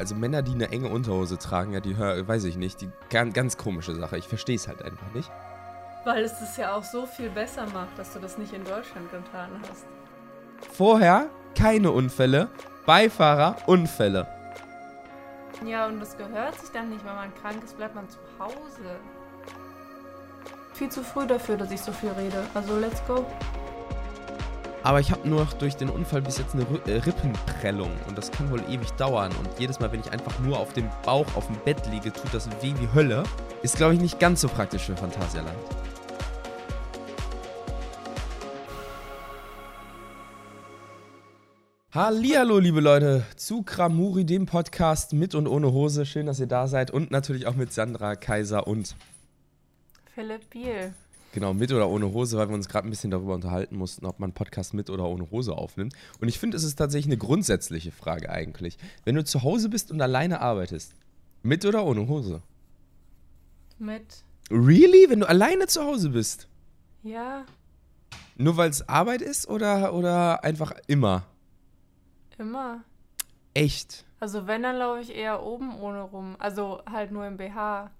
Also Männer, die eine enge Unterhose tragen, ja, die hör, weiß ich nicht, die ganz, ganz komische Sache. Ich verstehe es halt einfach nicht. Weil es das ja auch so viel besser macht, dass du das nicht in Deutschland getan hast. Vorher keine Unfälle, Beifahrer Unfälle. Ja, und das gehört sich dann nicht, wenn man krank ist, bleibt man zu Hause. Viel zu früh dafür, dass ich so viel rede. Also let's go. Aber ich habe nur durch den Unfall bis jetzt eine äh, Rippenprellung und das kann wohl ewig dauern. Und jedes Mal, wenn ich einfach nur auf dem Bauch auf dem Bett liege, tut das weh wie Hölle. Ist, glaube ich, nicht ganz so praktisch für Phantasialand. Hallihallo, liebe Leute, zu Kramuri, dem Podcast mit und ohne Hose. Schön, dass ihr da seid und natürlich auch mit Sandra Kaiser und Philipp Biel. Genau, mit oder ohne Hose, weil wir uns gerade ein bisschen darüber unterhalten mussten, ob man Podcast mit oder ohne Hose aufnimmt. Und ich finde, es ist tatsächlich eine grundsätzliche Frage eigentlich. Wenn du zu Hause bist und alleine arbeitest, mit oder ohne Hose? Mit. Really? Wenn du alleine zu Hause bist? Ja, Nur weil es Arbeit ist oder, oder einfach immer? immer. Echt? Also wenn, dann laufe ich eher oben ohne rum. Also halt nur im BH.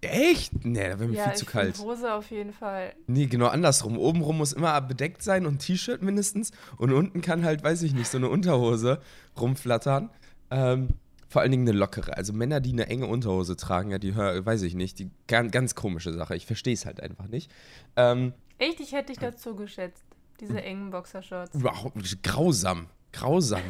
Echt? Nee, da wäre mir ja, viel zu kalt. Hose auf jeden Fall. Nee, genau andersrum. Obenrum muss immer bedeckt sein und T-Shirt mindestens. Und unten kann halt, weiß ich nicht, so eine Unterhose rumflattern. Ähm, vor allen Dingen eine lockere. Also Männer, die eine enge Unterhose tragen, ja, die weiß ich nicht, die ganz, ganz komische Sache. Ich verstehe es halt einfach nicht. Ähm, Echt, ich hätte dich dazu geschätzt. Diese engen Boxershorts. überhaupt grausam. Grausam.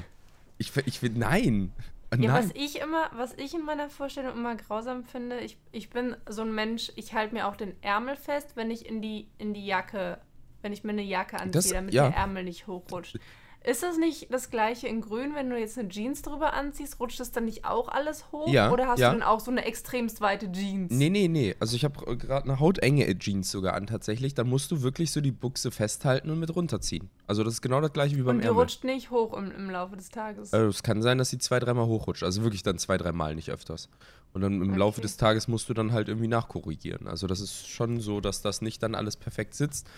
Ich, ich finde, nein. Ja, was ich immer, was ich in meiner Vorstellung immer grausam finde, ich, ich bin so ein Mensch, ich halte mir auch den Ärmel fest, wenn ich in die, in die Jacke, wenn ich mir eine Jacke anziehe, Das- damit ja. der Ärmel nicht hochrutscht. Ist das nicht das gleiche in grün, wenn du jetzt eine Jeans drüber anziehst, rutscht das dann nicht auch alles hoch? Ja, Oder hast ja. du dann auch so eine extremst weite Jeans? Nee, nee, nee. Also ich habe gerade eine hautenge Jeans sogar an tatsächlich. Dann musst du wirklich so die Buchse festhalten und mit runterziehen. Also das ist genau das gleiche wie beim Und die Ärmel. rutscht nicht hoch im, im Laufe des Tages. Also es kann sein, dass sie zwei, dreimal hochrutscht. Also wirklich dann zwei, dreimal, nicht öfters. Und dann im Laufe Okay. des Tages musst du dann halt irgendwie nachkorrigieren. Also das ist schon so, dass das nicht dann alles perfekt sitzt.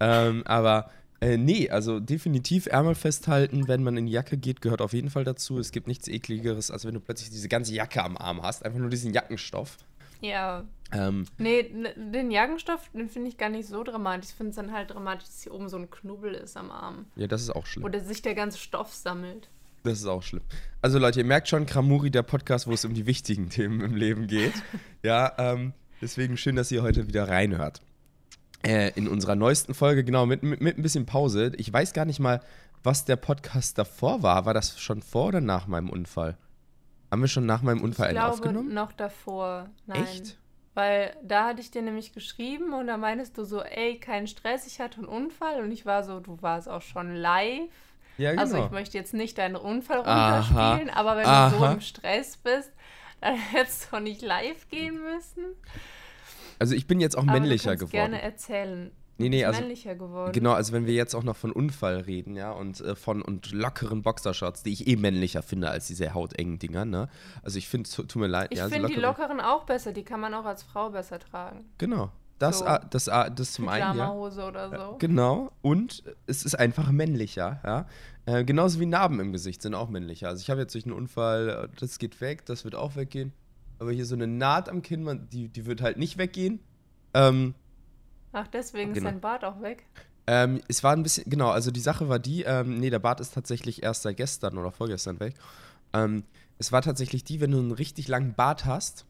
Ähm, aber äh, nee, also definitiv Ärmel festhalten, wenn man in die Jacke geht, gehört auf jeden Fall dazu. Es gibt nichts ekligeres, als wenn du plötzlich diese ganze Jacke am Arm hast. Einfach nur diesen Jackenstoff. ja. Ähm, Nee, den Jackenstoff, den finde ich gar nicht so dramatisch. Ich finde es dann halt dramatisch, dass hier oben so ein Knubbel ist am Arm. ja, das ist auch schlimm. Wo der, sich der ganze Stoff sammelt. Das ist auch schlimm. Also Leute, ihr merkt schon, Kramuri, der Podcast, wo es um die wichtigen Themen im Leben geht. ja, ähm, deswegen schön, dass ihr heute wieder reinhört. Äh, in unserer neuesten Folge, genau, mit, mit, mit ein bisschen Pause. Ich weiß gar nicht mal, was der Podcast davor war. War das schon vor oder nach meinem Unfall? Haben wir schon nach meinem Unfall ich einen glaube, aufgenommen? noch davor. Nein. Echt? Weil da hatte ich dir nämlich geschrieben und da meintest du so, ey, kein Stress, ich hatte einen Unfall. Und ich war so, du warst auch schon live. Ja, genau. Also ich möchte jetzt nicht deinen Unfall Aha. runterspielen, aber wenn du so Aha. im Stress bist, dann hättest du nicht live gehen müssen. Also ich bin jetzt auch Aber männlicher du geworden. gerne erzählen. Nee, nee, also- männlicher geworden. Genau, also wenn wir jetzt auch noch von Unfall reden, ja, und äh, von und lockeren Boxershorts, die ich eh männlicher finde als diese hautengen Dinger, ne? Also ich finde, tut mir leid, Ich ja, so finde die lockere- lockeren auch besser, die kann man auch als Frau besser tragen. Genau. Das, So. ah, das, ah, das zum einen, ja. Oder so. Genau. Und es ist einfach männlicher, ja. Äh, genauso wie Narben im Gesicht sind auch männlicher. Also ich habe jetzt durch einen Unfall, äh, das geht weg, das wird auch weggehen. Aber hier so eine Naht am Kinn, man, die, die wird halt nicht weggehen. Ähm, Ach, deswegen Genau. ist dein Bart auch weg. Ähm, es war ein bisschen, genau, also die Sache war die, ähm, nee, der Bart ist tatsächlich erst seit gestern oder vorgestern weg. Ähm, es war tatsächlich die, wenn du einen richtig langen Bart hast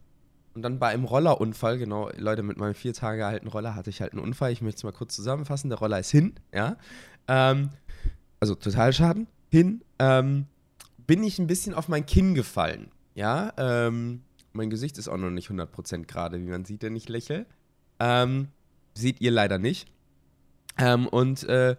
und dann bei einem Rollerunfall, genau, Leute, mit meinem vier Tage alten Roller hatte ich halt einen Unfall. Ich möchte es mal kurz zusammenfassen. Der Roller ist hin, ja. Ähm, also Totalschaden, hin. Ähm, bin ich ein bisschen auf mein Kinn gefallen, ja. Ähm, mein Gesicht ist auch noch nicht 100% gerade, wie man sieht, wenn ich lächle. Ähm, seht ihr leider nicht. Ähm, und äh,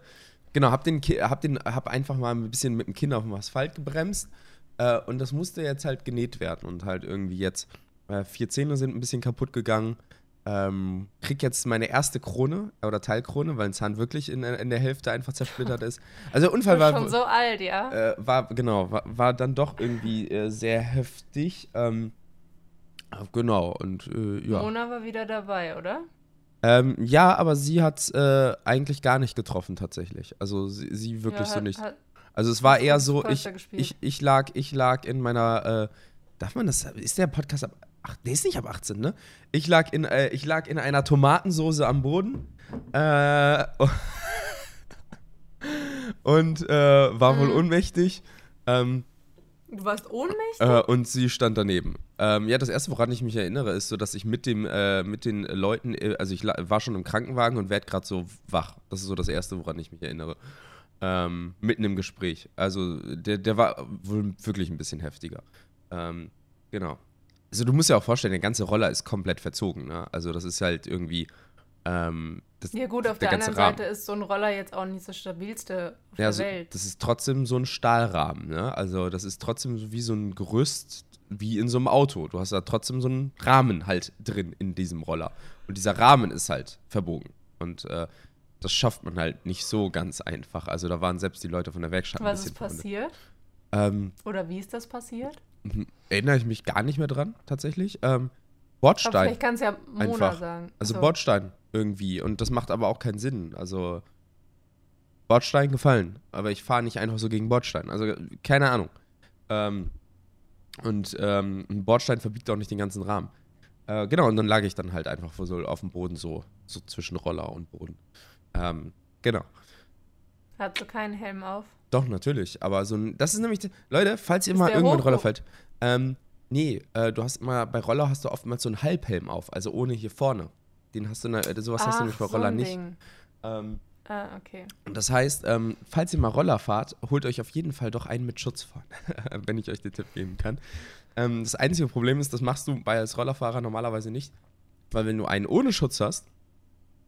genau, hab, den, hab, den, hab einfach mal ein bisschen mit dem Kinn auf dem Asphalt gebremst. Äh, und das musste jetzt halt genäht werden. Und halt irgendwie jetzt, äh, vier Zähne sind ein bisschen kaputt gegangen. Ähm, krieg jetzt meine erste Krone äh, oder Teilkrone, weil ein Zahn wirklich in, in der Hälfte einfach zersplittert ist. Also der Unfall war, schon so alt, ja? äh, war genau, war, war dann doch irgendwie äh, sehr heftig. Ähm, genau, und äh, ja. Mona war wieder dabei, oder? Ähm, ja, aber sie hat äh, eigentlich gar nicht getroffen tatsächlich. Also sie, sie wirklich ja, so hat- nicht. Hat, Also es war eher so, ich, ich, ich, lag, ich lag in meiner äh, darf man das, ist der Podcast ab, ach, der ist nicht ab 18, ne? Ich lag in, äh, ich lag in einer Tomatensoße am Boden, äh, und äh, war wohl Mhm. ohnmächtig, ähm, Du warst ohnmächtig? äh, und sie stand daneben. Ähm, ja, das erste, woran ich mich erinnere, ist so, dass ich mit dem, äh, mit den Leuten, äh, also ich war schon im Krankenwagen und werd gerade so wach. Das ist so das erste, woran ich mich erinnere. Ähm, mitten im Gespräch. Also der, der war wohl wirklich ein bisschen heftiger. Ähm, genau. Also du musst dir auch vorstellen, der ganze Roller ist komplett verzogen. Ne? Also das ist halt irgendwie. Ähm, das, ja gut, auf der, ganze anderen Rahmen. Seite ist so ein Roller jetzt auch nicht das stabilste auf Ja, der so, Welt. das ist trotzdem so ein Stahlrahmen, ne? Also das ist trotzdem so wie so ein Gerüst, wie in so einem Auto. Du hast da trotzdem so einen Rahmen halt drin in diesem Roller. Und dieser Rahmen ist halt verbogen. Und äh, das schafft man halt nicht so ganz einfach. Also da waren selbst die Leute von der Werkstatt Was ist passiert? Ähm, Oder wie ist das passiert? erinnere ich mich gar nicht mehr dran, tatsächlich. Ähm, Aber Bordstein. vielleicht kann es ja Mona Einfach. sagen. Also So. Bordstein irgendwie. Und das macht aber auch keinen Sinn. Also Bordstein gefallen. Aber ich fahre nicht einfach so gegen Bordstein. Also keine Ahnung. Ähm, und ähm, ein Bordstein verbiegt auch nicht den ganzen Rahmen. Äh, genau, und dann lag ich dann halt einfach so auf dem Boden, so, so zwischen Roller und Boden. Ähm, genau. Hast du keinen Helm auf? Doch, natürlich. Aber so ein. Das ist nämlich. Leute, falls ihr Ist mal irgendwann hoch? Roller fällt. Ähm, nee, äh, du hast immer, bei Roller hast du oftmals so einen Halbhelm auf, also ohne hier vorne. Den hast du, ne, äh, sowas hast du nämlich bei Roller nicht. Ähm, Ah, okay. und das heißt, ähm, falls ihr mal Roller fahrt, holt euch auf jeden Fall doch einen mit Schutz vorne, wenn ich euch den Tipp geben kann. Ähm, das einzige Problem ist, das machst du bei als Rollerfahrer normalerweise nicht, weil wenn du einen ohne Schutz hast,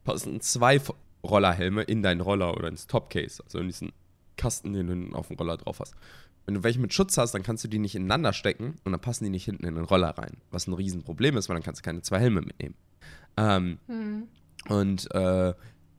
passen zwei Rollerhelme in deinen Roller oder ins Topcase, also in diesen Kasten, den du auf dem Roller drauf hast. Wenn du welche mit Schutz hast, dann kannst du die nicht ineinander stecken und dann passen die nicht hinten in den Roller rein. Was ein Riesenproblem ist, weil dann kannst du keine zwei Helme mitnehmen. Ähm, Hm. und äh,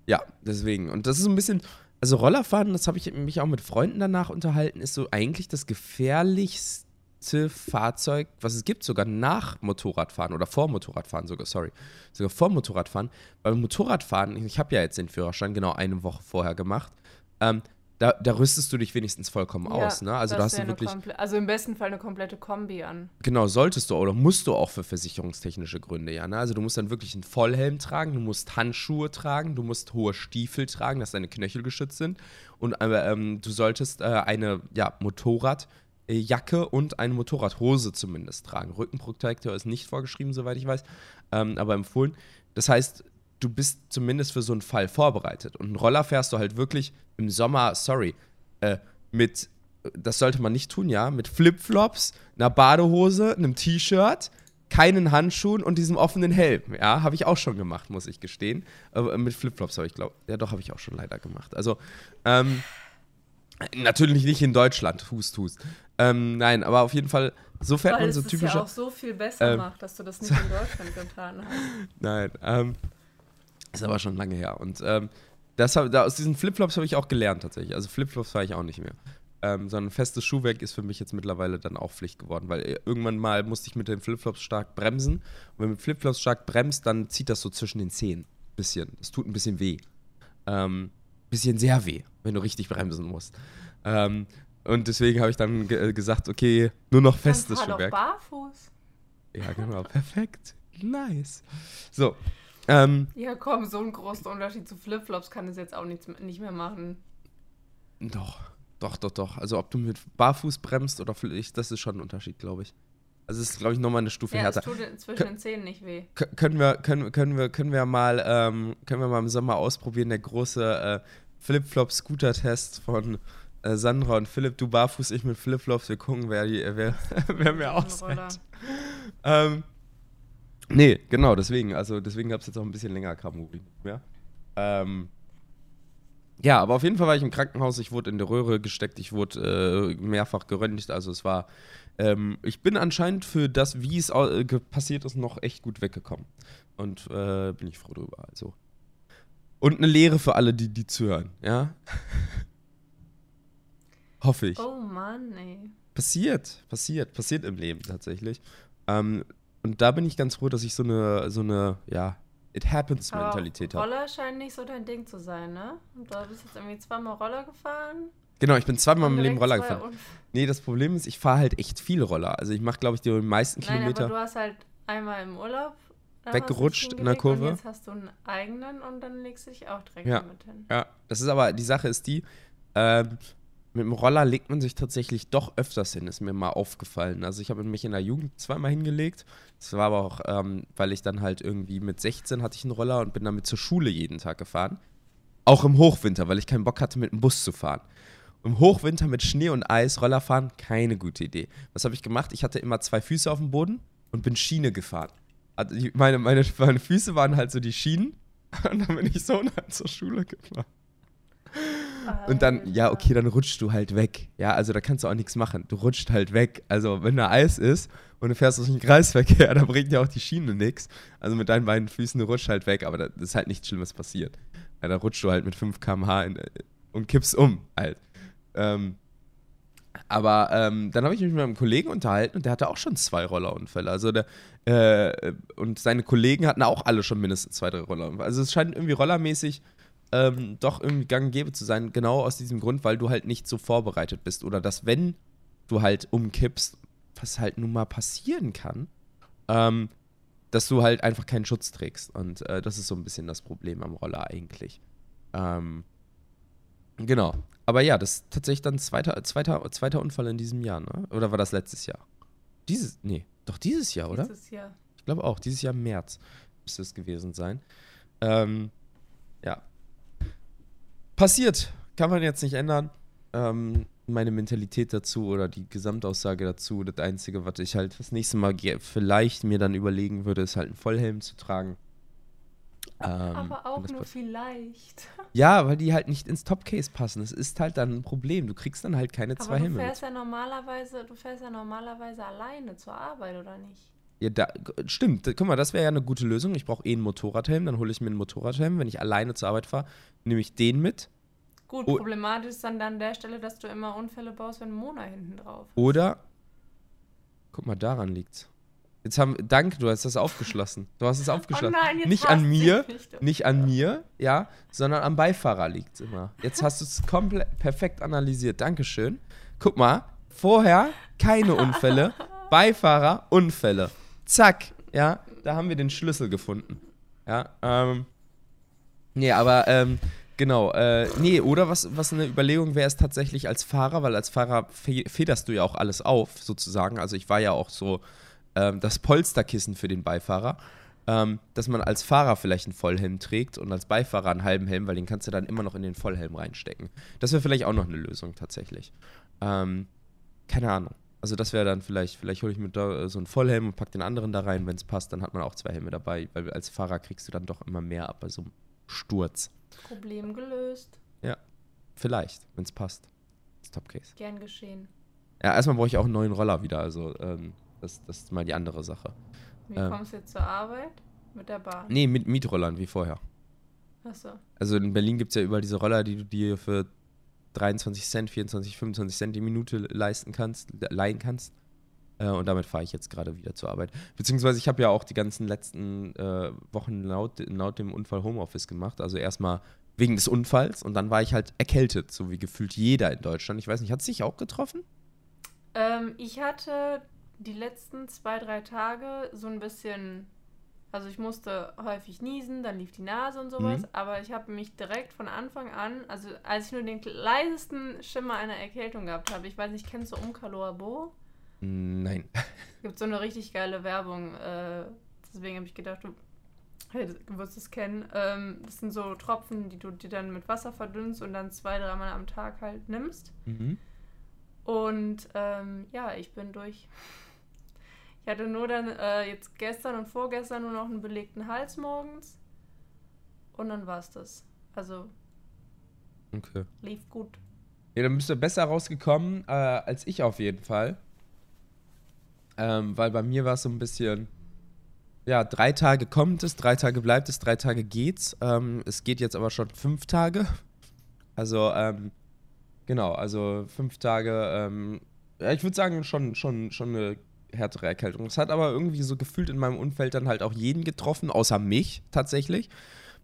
ja, deswegen. Und das ist so ein bisschen, also Rollerfahren, das habe ich mich auch mit Freunden danach unterhalten, ist so eigentlich das gefährlichste Fahrzeug, was es gibt, sogar nach Motorradfahren oder vor Motorradfahren sogar, sorry. Sogar vor Motorradfahren. Beim Motorradfahren, ich habe ja jetzt den Führerschein genau eine Woche vorher gemacht, ähm, da, da rüstest du dich wenigstens vollkommen aus, ne? Also da hast ja du wirklich, Also im besten Fall eine komplette Kombi an. Genau, solltest du oder musst du auch für versicherungstechnische Gründe, ja. Ne? Also du musst dann wirklich einen Vollhelm tragen, du musst Handschuhe tragen, du musst hohe Stiefel tragen, dass deine Knöchel geschützt sind. Und ähm, du solltest äh, eine ja, Motorradjacke und eine Motorradhose zumindest tragen. Rückenprotektor ist nicht vorgeschrieben, soweit ich weiß, ähm, aber empfohlen. Das heißt, du bist zumindest für so einen Fall vorbereitet. Und einen Roller fährst du halt wirklich im Sommer, sorry, äh, mit, das sollte man nicht tun, ja, mit Flipflops, einer Badehose, einem T-Shirt, keinen Handschuhen und diesem offenen Helm. Ja, habe ich auch schon gemacht, muss ich gestehen. Aber mit Flipflops habe ich, glaube ja doch, habe ich auch schon leider gemacht. Also, ähm, natürlich nicht in Deutschland, hust, hust. Ähm, nein, aber auf jeden Fall, so fährt Weil man es so es typische. ja auch so viel besser Ähm, macht, dass du das nicht in Deutschland getan hast. Nein, ähm, ist aber schon lange her. Und ähm, das hab, da, aus diesen Flipflops habe ich auch gelernt tatsächlich. Also Flipflops fahre ich auch nicht mehr. Ähm, sondern festes Schuhwerk ist für mich jetzt mittlerweile dann auch Pflicht geworden, weil äh, irgendwann mal musste ich mit den Flipflops stark bremsen. Und wenn man mit Flipflops stark bremst, dann zieht das so zwischen den Zehen. Bisschen. Es tut ein bisschen weh. Ähm, bisschen sehr weh, wenn du richtig bremsen musst. Ähm, und deswegen habe ich dann ge gesagt, okay, nur noch festes fahr doch Schuhwerk. barfuß. Ja, genau. Perfekt. Nice. So. Ähm, Ja, komm, so ein großer Unterschied zu Flipflops kann es jetzt auch nichts, nicht mehr machen. doch. Doch, doch, doch. Also ob du mit Barfuß bremst oder vielleicht, das ist schon ein Unterschied, glaube ich. Also es ist, glaube ich, nochmal eine Stufe Ja, es härter. tut in- zwischen den Zähnen nicht weh. Können wir, können, können wir, können wir mal, ähm, können wir mal im Sommer ausprobieren, der große äh, Flip-Flop-Scooter-Test von äh, Sandra und Philipp, du barfuß, ich mit Flip-Flops, wir gucken, wer, die, wer, wer mehr ausfällt. Ähm, nee, genau, deswegen, also deswegen gab es jetzt auch ein bisschen länger Kamuri. Ja? Ähm, ja, aber auf jeden Fall war ich im Krankenhaus, ich wurde in der Röhre gesteckt, ich wurde äh, mehrfach geröntgt, also es war, ähm, ich bin anscheinend für das, wie es äh, passiert ist, noch echt gut weggekommen. Und äh, bin ich froh drüber, also. Und eine Lehre für alle, die, die zuhören, ja? Hoffe ich. Oh Mann, ey. Passiert, passiert, passiert im Leben tatsächlich. Ähm, und da bin ich ganz froh, dass ich so eine, so eine, ja, it happens Mentalität habe. Roller scheint nicht so dein Ding zu sein, ne? Und da bist du jetzt irgendwie zweimal Roller gefahren. Genau, ich bin zweimal im Leben Roller gefahren. Nee, das Problem ist, ich fahre halt echt viel Roller. Also ich mache, glaube ich, die meisten Nein, Kilometer. aber du hast halt einmal im Urlaub Weggerutscht du in der Kurve. Und jetzt hast du einen eigenen und dann legst du dich auch direkt Ja. damit hin. Ja, das ist aber, die Sache ist die, ähm, mit dem Roller legt man sich tatsächlich doch öfters hin, ist mir mal aufgefallen. Also ich habe mich in der Jugend zweimal hingelegt. Das war aber auch, ähm, weil ich dann halt irgendwie mit 16 hatte ich einen Roller und bin damit zur Schule jeden Tag gefahren. Auch im Hochwinter, weil ich keinen Bock hatte, mit dem Bus zu fahren. Im Hochwinter mit Schnee und Eis Roller fahren, keine gute Idee. Was habe ich gemacht? Ich hatte immer zwei Füße auf dem Boden und bin Schiene gefahren. Also meine, meine, meine Füße waren halt so die Schienen und dann bin ich so halt zur Schule gefahren. Und dann, ja, okay, dann rutschst du halt weg. Ja, also da kannst du auch nichts machen. Du rutscht halt weg. Also, wenn da Eis ist und du fährst durch den Kreisverkehr, da bringt ja auch die Schiene nichts. Also mit deinen beiden Füßen, du rutschst halt weg, aber da ist halt nichts Schlimmes passiert. Ja, da rutscht du halt mit 5 km/h in, und kippst um halt. Ähm, aber ähm, dann habe ich mich mit meinem Kollegen unterhalten und der hatte auch schon zwei Rollerunfälle. Also der, äh, und seine Kollegen hatten auch alle schon mindestens zwei, drei Rollerunfälle. Also es scheint irgendwie rollermäßig ähm, doch irgendwie gang und gäbe zu sein, genau aus diesem Grund, weil du halt nicht so vorbereitet bist. Oder dass, wenn du halt umkippst, was halt nun mal passieren kann, ähm, dass du halt einfach keinen Schutz trägst. Und äh, das ist so ein bisschen das Problem am Roller eigentlich. Ähm, genau. Aber ja, das ist tatsächlich dann zweiter, zweiter, zweiter Unfall in diesem Jahr, ne? Oder war das letztes Jahr? Dieses, nee, doch dieses Jahr, oder? Dieses Jahr. Ich glaube auch, dieses Jahr im März müsste es gewesen sein. Ähm, ja. Passiert, kann man jetzt nicht ändern. Ähm, meine Mentalität dazu oder die Gesamtaussage dazu, das Einzige, was ich halt das nächste Mal vielleicht mir dann überlegen würde, ist halt einen Vollhelm zu tragen. Ähm, Aber auch nur vielleicht. Ja, weil die halt nicht ins Topcase passen. Das ist halt dann ein Problem. Du kriegst dann halt keine zwei Aber du Helme mit. fährst ja normalerweise, du fährst ja normalerweise alleine zur Arbeit, oder nicht? Ja, da, stimmt. Guck mal, das wäre ja eine gute Lösung. Ich brauche eh einen Motorradhelm, dann hole ich mir einen Motorradhelm. Wenn ich alleine zur Arbeit fahre, nehme ich den mit. Gut, Oh. problematisch ist dann an der Stelle, dass du immer Unfälle baust, wenn Mona hinten drauf. ist. Oder, guck mal, daran liegt's. Jetzt haben, danke, du hast das aufgeschlossen. Du hast es aufgeschlossen. Oh nein, jetzt nicht an mir, doch. nicht an mir, ja, sondern am Beifahrer liegt's immer. Jetzt hast du es komplett perfekt analysiert. Dankeschön. Guck mal, vorher keine Unfälle, Beifahrer Unfälle. Zack, ja, da haben wir den Schlüssel gefunden. Ja, ähm, nee, aber, ähm, genau, äh, nee, oder was, was eine Überlegung wäre, ist tatsächlich als Fahrer, weil als Fahrer fe federst du ja auch alles auf, sozusagen. Also ich war ja auch so ähm, das Polsterkissen für den Beifahrer, ähm, dass man als Fahrer vielleicht einen Vollhelm trägt und als Beifahrer einen halben Helm, weil den kannst du dann immer noch in den Vollhelm reinstecken. Das wäre vielleicht auch noch eine Lösung tatsächlich. Ähm, keine Ahnung. Also das wäre dann vielleicht, vielleicht hole ich mir da äh, so einen Vollhelm und pack den anderen da rein, wenn es passt, dann hat man auch zwei Helme dabei, weil als Fahrer kriegst du dann doch immer mehr ab bei so einem Sturz. Problem gelöst. Vielleicht, wenn es passt. Das ist Topcase. Gern geschehen. Ja, erstmal brauche ich auch einen neuen Roller wieder, also ähm, das, das ist mal die andere Sache. Wie Ähm. kommst du jetzt zur Arbeit? Mit der Bahn. Nee, mit Mietrollern wie vorher. Achso. Also in Berlin gibt es ja überall diese Roller, die du dir für 23 Cent, 24, 25 Cent die Minute leisten kannst, leihen kannst. Äh, und damit fahre ich jetzt gerade wieder zur Arbeit. Beziehungsweise ich habe ja auch die ganzen letzten äh, Wochen laut, laut dem Unfall Homeoffice gemacht. Also erstmal wegen des Unfalls und dann war ich halt erkältet, so wie gefühlt jeder in Deutschland. Ich weiß nicht, hat es dich auch getroffen? Ähm, ich hatte die letzten zwei, drei Tage so ein bisschen. Also ich musste häufig niesen, dann lief die Nase und sowas, Mhm. aber ich habe mich direkt von Anfang an, also als ich nur den leisesten Schimmer einer Erkältung gehabt habe, ich weiß nicht, kennst du Umkaloabo? Nein. Gibt so eine richtig geile Werbung, äh, deswegen habe ich gedacht, du, hey, du wirst es kennen. Ähm, das sind so Tropfen, die du dir dann mit Wasser verdünnst und dann zwei, dreimal am Tag halt nimmst. Mhm. Und ähm, ja, ich bin durch. Ich hatte nur dann äh, jetzt gestern und vorgestern nur noch einen belegten Hals morgens. Und dann war es das. Also Okay. lief gut. Ja, dann bist du besser rausgekommen äh, als ich auf jeden Fall. Ähm, weil bei mir war es so ein bisschen, ja, drei Tage kommt es, drei Tage bleibt es, drei Tage geht's. Ähm, es geht jetzt aber schon fünf Tage. Also, ähm, genau, also fünf Tage, ähm, ja, ich würde sagen, schon, schon, schon eine härtere Erkältung. Es hat aber irgendwie so gefühlt in meinem Umfeld dann halt auch jeden getroffen, außer mich tatsächlich.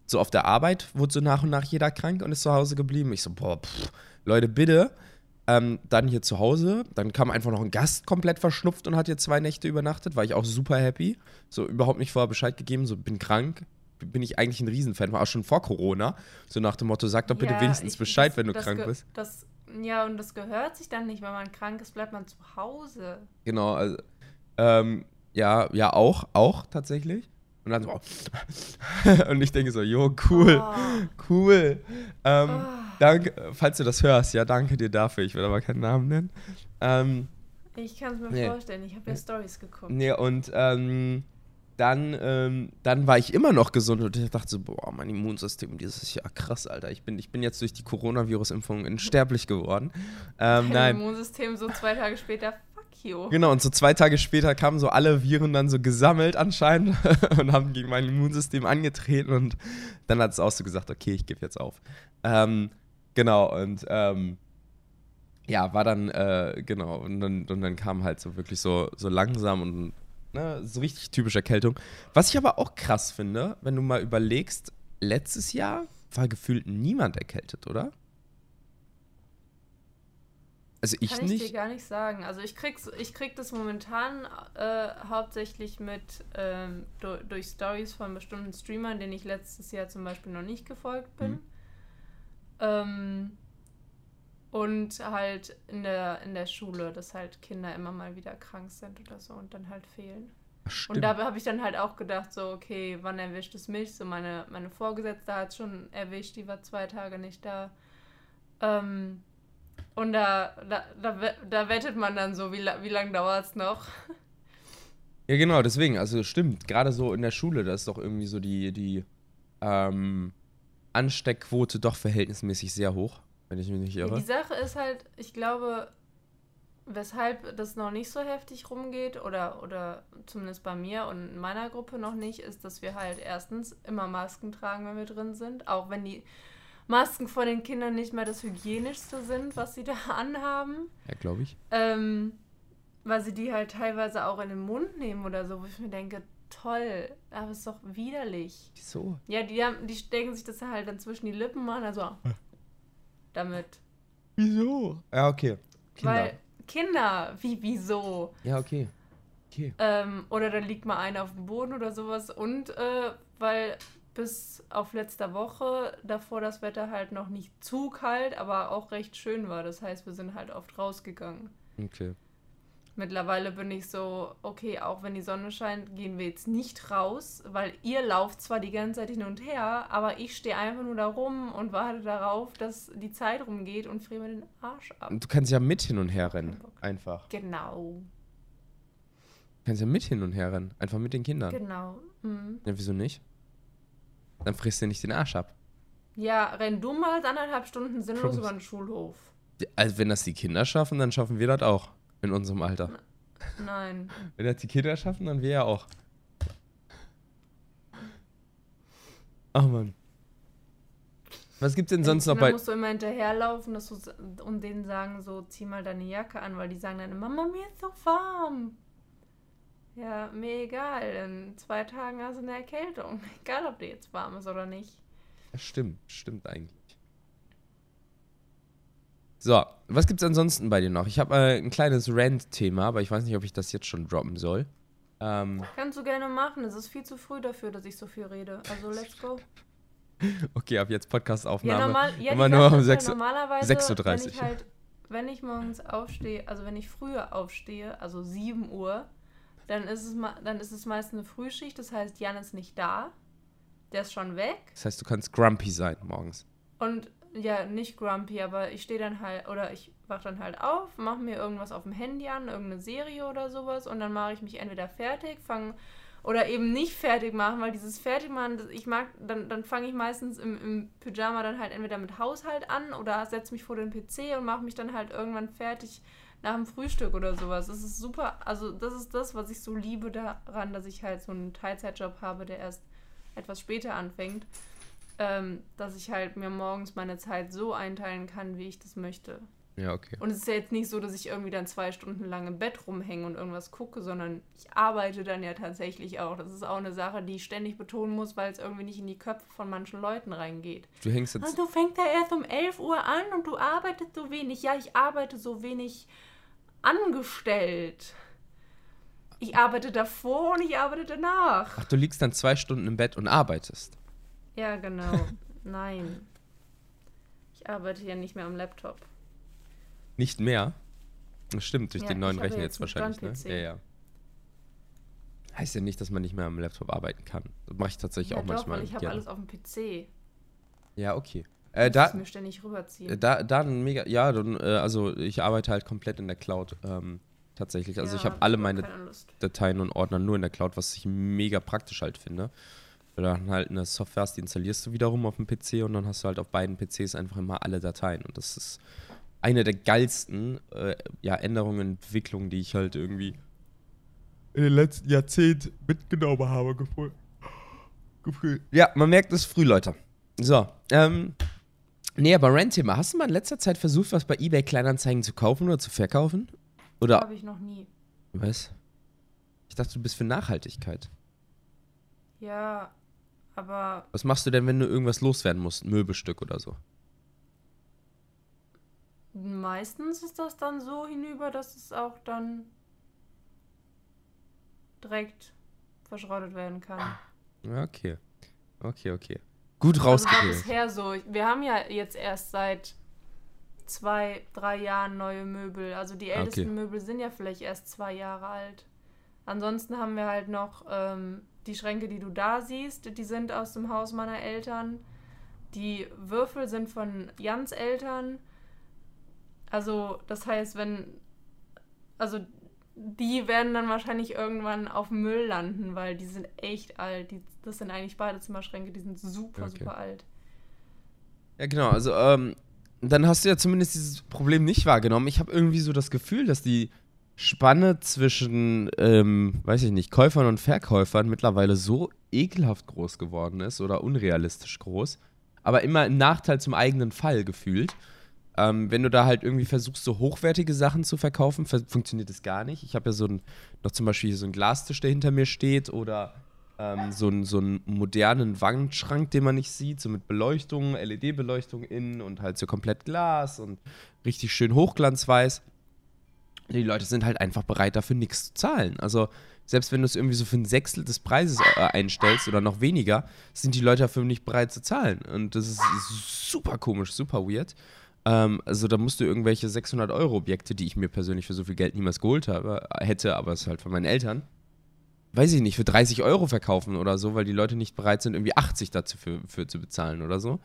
So auf der Arbeit wurde so nach und nach jeder krank und ist zu Hause geblieben. Ich so, boah, pff, Leute, bitte, ähm, dann hier zu Hause. Dann kam einfach noch ein Gast komplett verschnupft und hat hier zwei Nächte übernachtet. War ich auch super happy. So überhaupt nicht vorher Bescheid gegeben, so bin krank. Bin ich eigentlich ein Riesenfan, war auch schon vor Corona. So nach dem Motto, sag doch bitte Ja, wenigstens ich- Bescheid, das- wenn du das krank bist. Das, ja, und das gehört sich dann nicht. Wenn man krank ist, bleibt man zu Hause. Genau, also, ähm, ja, ja, auch, auch tatsächlich. Und dann so, und ich denke so, jo, cool, Oh. cool. Ähm, Oh. danke, falls du das hörst, ja, danke dir dafür. Ich will aber keinen Namen nennen. Ähm, Ich kann es mir Nee. vorstellen. Ich habe ja Stories geguckt. nee, und ähm, dann, ähm, dann war ich immer noch gesund und ich dachte so, boah, mein Immunsystem dieses Jahr, krass, Alter. Ich bin, ich bin jetzt durch die Coronavirus-Impfung unsterblich geworden. Ähm, Mein nein. Immunsystem so zwei Tage später, Genau, und so zwei Tage später kamen so alle Viren dann so gesammelt anscheinend und haben gegen mein Immunsystem angetreten und dann hat es auch so gesagt, okay, ich gebe jetzt auf. Ähm, genau, und ähm, ja, war dann, äh, genau, und dann, und dann kam halt so wirklich so, so langsam und ne, so richtig typische Erkältung. Was ich aber auch krass finde, wenn du mal überlegst, letztes Jahr war gefühlt niemand erkältet, oder? Also ich Kann ich nicht. dir gar nicht sagen. Also ich krieg's, ich krieg das momentan äh, hauptsächlich mit ähm, du, durch Stories von bestimmten Streamern, denen ich letztes Jahr zum Beispiel noch nicht gefolgt bin. Mhm. Ähm, und halt in der, in der Schule, dass halt Kinder immer mal wieder krank sind oder so und dann halt fehlen. Stimmt. Und da habe ich dann halt auch gedacht, so, okay, wann erwischt es mich? So, meine, meine Vorgesetzte hat es schon erwischt, die war zwei Tage nicht da. Ähm, und da, da, da, da wettet man dann so, wie, wie lange dauert es noch? Ja, genau, deswegen, also stimmt, gerade so in der Schule, da ist doch irgendwie so die, die ähm, Ansteckquote doch verhältnismäßig sehr hoch, wenn ich mich nicht irre. die Sache ist halt, ich glaube, weshalb das noch nicht so heftig rumgeht oder, oder zumindest bei mir und in meiner Gruppe noch nicht, ist, dass wir halt erstens immer Masken tragen, wenn wir drin sind, auch wenn die Masken vor den Kindern nicht mehr das hygienischste sind, was sie da anhaben. Ja, glaube ich. Ähm, weil sie die halt teilweise auch in den Mund nehmen oder so, wo ich mir denke, toll, aber ist doch widerlich. Wieso? Ja, die, haben, die stecken sich das halt dann zwischen die Lippen machen, also damit. Wieso? Ja, okay. Kinder. Weil Kinder, wie, wieso? ja, okay. Okay. Ähm, oder dann liegt mal einer auf dem Boden oder sowas. Und äh, weil bis auf letzter Woche davor das Wetter halt noch nicht zu kalt, aber auch recht schön war. Das heißt, wir sind halt oft rausgegangen. Okay. Mittlerweile bin ich so, okay, auch wenn die Sonne scheint, gehen wir jetzt nicht raus, weil ihr lauft zwar die ganze Zeit hin und her, aber ich stehe einfach nur da rum und warte darauf, dass die Zeit rumgeht und friere mir den Arsch ab. Du kannst ja mit hin und her rennen. Einfach. Genau, Du kannst ja mit hin und her rennen. Einfach mit den Kindern. genau. Mhm. Ja, wieso nicht? Dann frisst du nicht den Arsch ab. Ja, renn du mal anderthalb Stunden sinnlos Prost. über den Schulhof. Also, wenn das die Kinder schaffen, dann schaffen wir das auch. In unserem Alter. Nein. Wenn das die Kinder schaffen, dann wir ja auch. Ach man. Was gibt's denn sonst noch bei. musst du immer hinterherlaufen dass du, und denen sagen so, zieh mal deine Jacke an, weil die sagen dann, Mama, mir ist so warm. Ja, mir egal. In zwei Tagen hast du eine Erkältung. Egal, ob dir jetzt warm ist oder nicht. Ja, Stimmt, stimmt eigentlich. So, was gibt's ansonsten bei dir noch? Ich habe äh, ein kleines Rant-Thema, aber ich weiß nicht, ob ich das jetzt schon droppen soll. Ähm, Kannst du gerne machen. Es ist viel zu früh dafür, dass ich so viel rede. Also, let's go. okay, ab jetzt Ja, Podcast-Aufnahme. normal, ja, immer die nur um ist halt 6 Uhr- normalerweise, 6.30 wenn Uhr. ich halt, wenn ich morgens aufstehe, also wenn ich früher aufstehe, also 7 Uhr, dann ist es, dann ist es meist eine Frühschicht, das heißt, Jan ist nicht da, der ist schon weg Das heißt, du kannst grumpy sein morgens. und ja, nicht grumpy, aber ich stehe dann halt, oder ich wach dann halt auf, mache mir irgendwas auf dem Handy an, irgendeine Serie oder sowas und dann mache ich mich entweder fertig, fange oder eben nicht fertig machen, weil dieses Fertigmachen, ich mag, dann, dann fange ich meistens im, im Pyjama dann halt entweder mit Haushalt an oder setze mich vor den PC und mache mich dann halt irgendwann fertig nach dem Frühstück oder sowas. Das ist super, also das ist das, was ich so liebe daran, dass ich halt so einen Teilzeitjob habe, der erst etwas später anfängt, ähm, dass ich halt mir morgens meine Zeit so einteilen kann, wie ich das möchte. Ja, okay. Und es ist ja jetzt nicht so, dass ich irgendwie dann zwei Stunden lang im Bett rumhänge und irgendwas gucke, sondern ich arbeite dann ja tatsächlich auch. Das ist auch eine Sache, die ich ständig betonen muss, weil es irgendwie nicht in die Köpfe von manchen Leuten reingeht. Du hängst jetzt. du fängst ja erst um 11 Uhr an und du arbeitest so wenig. Ja, ich arbeite so wenig angestellt. Ich arbeite davor und ich arbeite danach. Ach, du liegst dann zwei Stunden im Bett und arbeitest. Ja, genau. Nein. Ich arbeite ja nicht mehr am Laptop. Nicht mehr. Das stimmt, durch Ja, den neuen Rechner jetzt jetzt wahrscheinlich, ne? Ja, ja. Heißt ja nicht, dass man nicht mehr am Laptop arbeiten kann. Das mache ich tatsächlich Ja, auch doch, manchmal. weil ich habe alles auf dem PC. Ja, okay. Äh, Ich da, mir ständig rüberziehen. Da, da ein mega, ja, dann, äh, also ich arbeite halt komplett in der Cloud, ähm, tatsächlich. Also ich Ja, habe alle meine. Dateien und Ordner nur in der Cloud, was ich mega praktisch halt finde. Weil dann halt eine Software hast, die installierst du wiederum auf dem PC und dann hast du halt auf beiden PCs einfach immer alle Dateien. Und das ist eine der geilsten äh, ja, Änderungen, Entwicklungen, die ich halt irgendwie in den letzten Jahrzehnten mitgenommen habe, gefühlt. Gefühl. Ja, man merkt es früh, Leute. So, ähm, nee, aber Rent-Thema. Hast du mal in letzter Zeit versucht, was bei eBay Kleinanzeigen zu kaufen oder zu verkaufen? Oder, Habe ich noch nie. was? Ich dachte, du bist für Nachhaltigkeit. Ja, aber Was machst du denn, wenn du irgendwas loswerden musst? Ein Möbelstück oder so? meistens ist das dann so hinüber, dass es auch dann direkt verschrottet werden kann. Ja, okay. Okay, okay. Gut Also rausgekriegt. bisher so. Wir haben ja jetzt erst seit zwei, drei Jahren neue Möbel. Also die Ah, ältesten okay. Möbel sind ja vielleicht erst zwei Jahre alt. Ansonsten haben wir halt noch ähm, die Schränke, die du da siehst, die sind aus dem Haus meiner Eltern. Die Würfel sind von Jans Eltern. Also, das heißt, wenn. Also, die werden dann wahrscheinlich irgendwann auf dem Müll landen, weil die sind echt alt. Die, das sind eigentlich Badezimmerschränke, die sind super, Okay. super alt. Ja, genau. Also, ähm, dann hast du ja zumindest dieses Problem nicht wahrgenommen. Ich habe irgendwie so das Gefühl, dass die Spanne zwischen, ähm, weiß ich nicht, Käufern und Verkäufern mittlerweile so ekelhaft groß geworden ist oder unrealistisch groß, aber immer im Nachteil zum eigenen Fall gefühlt. Ähm, wenn du da halt irgendwie versuchst, so hochwertige Sachen zu verkaufen, ver funktioniert das gar nicht. Ich habe ja so ein, noch zum Beispiel so einen Glastisch, der hinter mir steht, oder ähm, so, einen, so einen modernen Wandschrank, den man nicht sieht, so mit Beleuchtung, LED-Beleuchtung innen und halt so komplett Glas und richtig schön hochglanzweiß. Die Leute sind halt einfach bereit, dafür nichts zu zahlen. Also, selbst wenn du es irgendwie so für ein Sechstel des Preises äh, einstellst oder noch weniger, sind die Leute dafür nicht bereit zu zahlen. Und das ist super komisch, super weird. Ähm, also da musst du irgendwelche 600 Euro Objekte, die ich mir persönlich für so viel Geld niemals geholt habe, hätte, aber es ist halt von meinen Eltern, weiß ich nicht, für 30 Euro verkaufen oder so, weil die Leute nicht bereit sind, irgendwie 80 dazu für, für zu bezahlen oder so.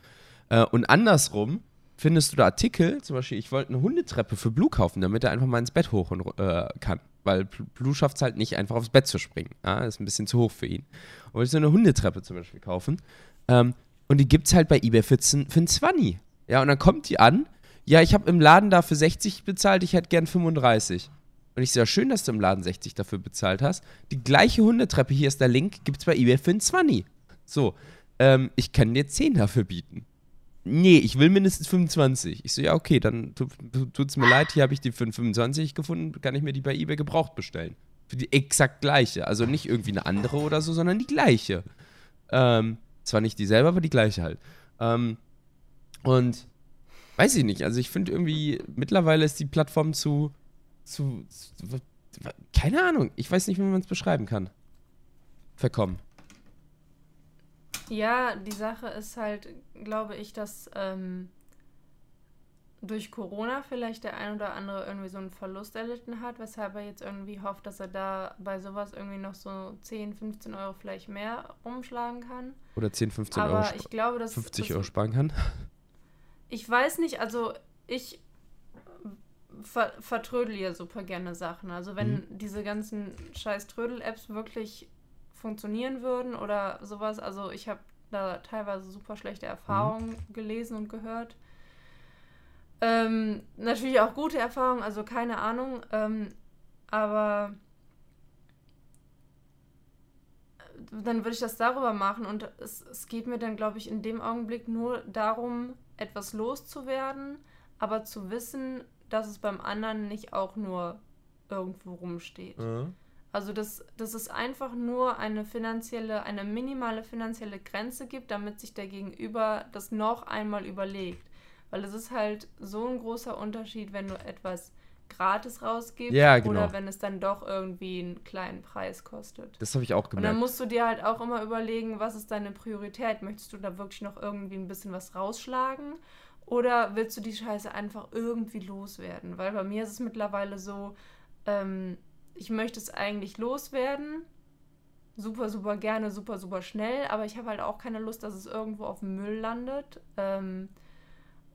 Äh, und andersrum findest du da Artikel, zum Beispiel, ich wollte eine Hundetreppe für Blue kaufen, damit er einfach mal ins Bett hoch und, äh, kann. Weil Bl- Blue schafft es halt nicht, einfach aufs Bett zu springen. Ja, ist ein bisschen zu hoch für ihn. Und wollte so eine Hundetreppe zum Beispiel kaufen. Ähm, und die gibt es halt bei eBay für, für ein 20. Ja, und dann kommt die an. Ja, ich habe im Laden dafür 60 bezahlt, ich hätte gern 35. Und ich so, ja, schön, dass du im Laden 60 dafür bezahlt hast. Die gleiche Hundetreppe, hier ist der Link, gibt es bei eBay für ein 20. So, ähm, ich kann dir 10 dafür bieten. Nee, ich will mindestens 25. Ich so, ja, okay, dann tu, tu, tut's mir leid, hier habe ich die für ein 25 gefunden, kann ich mir die bei eBay gebraucht bestellen. Für die exakt gleiche. Also nicht irgendwie eine andere oder so, sondern die gleiche. Ähm, zwar nicht dieselbe, aber die gleiche halt. Ähm, und weiß ich nicht, also ich finde irgendwie, mittlerweile ist die Plattform zu, zu, zu keine Ahnung, ich weiß nicht, wie man es beschreiben kann. Verkommen. Ja, die Sache ist halt, glaube ich, dass ähm, durch Corona vielleicht der ein oder andere irgendwie so einen Verlust erlitten hat, weshalb er jetzt irgendwie hofft, dass er da bei sowas irgendwie noch so 10, 15 Euro vielleicht mehr umschlagen kann. Oder 10, 15 Aber Euro, ich glaube, dass 50 dass- Euro sparen kann. Ich weiß nicht, also ich ver vertrödel ja super gerne Sachen. Also wenn diese ganzen scheiß Trödel-Apps wirklich funktionieren würden oder sowas, also ich habe da teilweise super schlechte Erfahrungen gelesen und gehört. Ähm, natürlich auch gute Erfahrungen, also keine Ahnung, ähm, aber dann würde ich das darüber machen und es, es geht mir dann, glaube ich, in dem Augenblick nur darum, etwas loszuwerden, aber zu wissen, dass es beim anderen nicht auch nur irgendwo rumsteht. Mhm. Also dass, dass es einfach nur eine finanzielle, eine minimale finanzielle Grenze gibt, damit sich der Gegenüber das noch einmal überlegt. Weil es ist halt so ein großer Unterschied, wenn du etwas gratis rausgibst Ja, genau. oder wenn es dann doch irgendwie einen kleinen Preis kostet. Das habe ich auch Und dann gemerkt. musst du dir halt auch immer überlegen, was ist deine Priorität? Möchtest du da wirklich noch irgendwie ein bisschen was rausschlagen? Oder willst du die Scheiße einfach irgendwie loswerden? Weil bei mir ist es mittlerweile so, ähm, ich möchte es eigentlich loswerden. Super, super gerne, super, super schnell. Aber ich habe halt auch keine Lust, dass es irgendwo auf dem Müll landet. Ähm,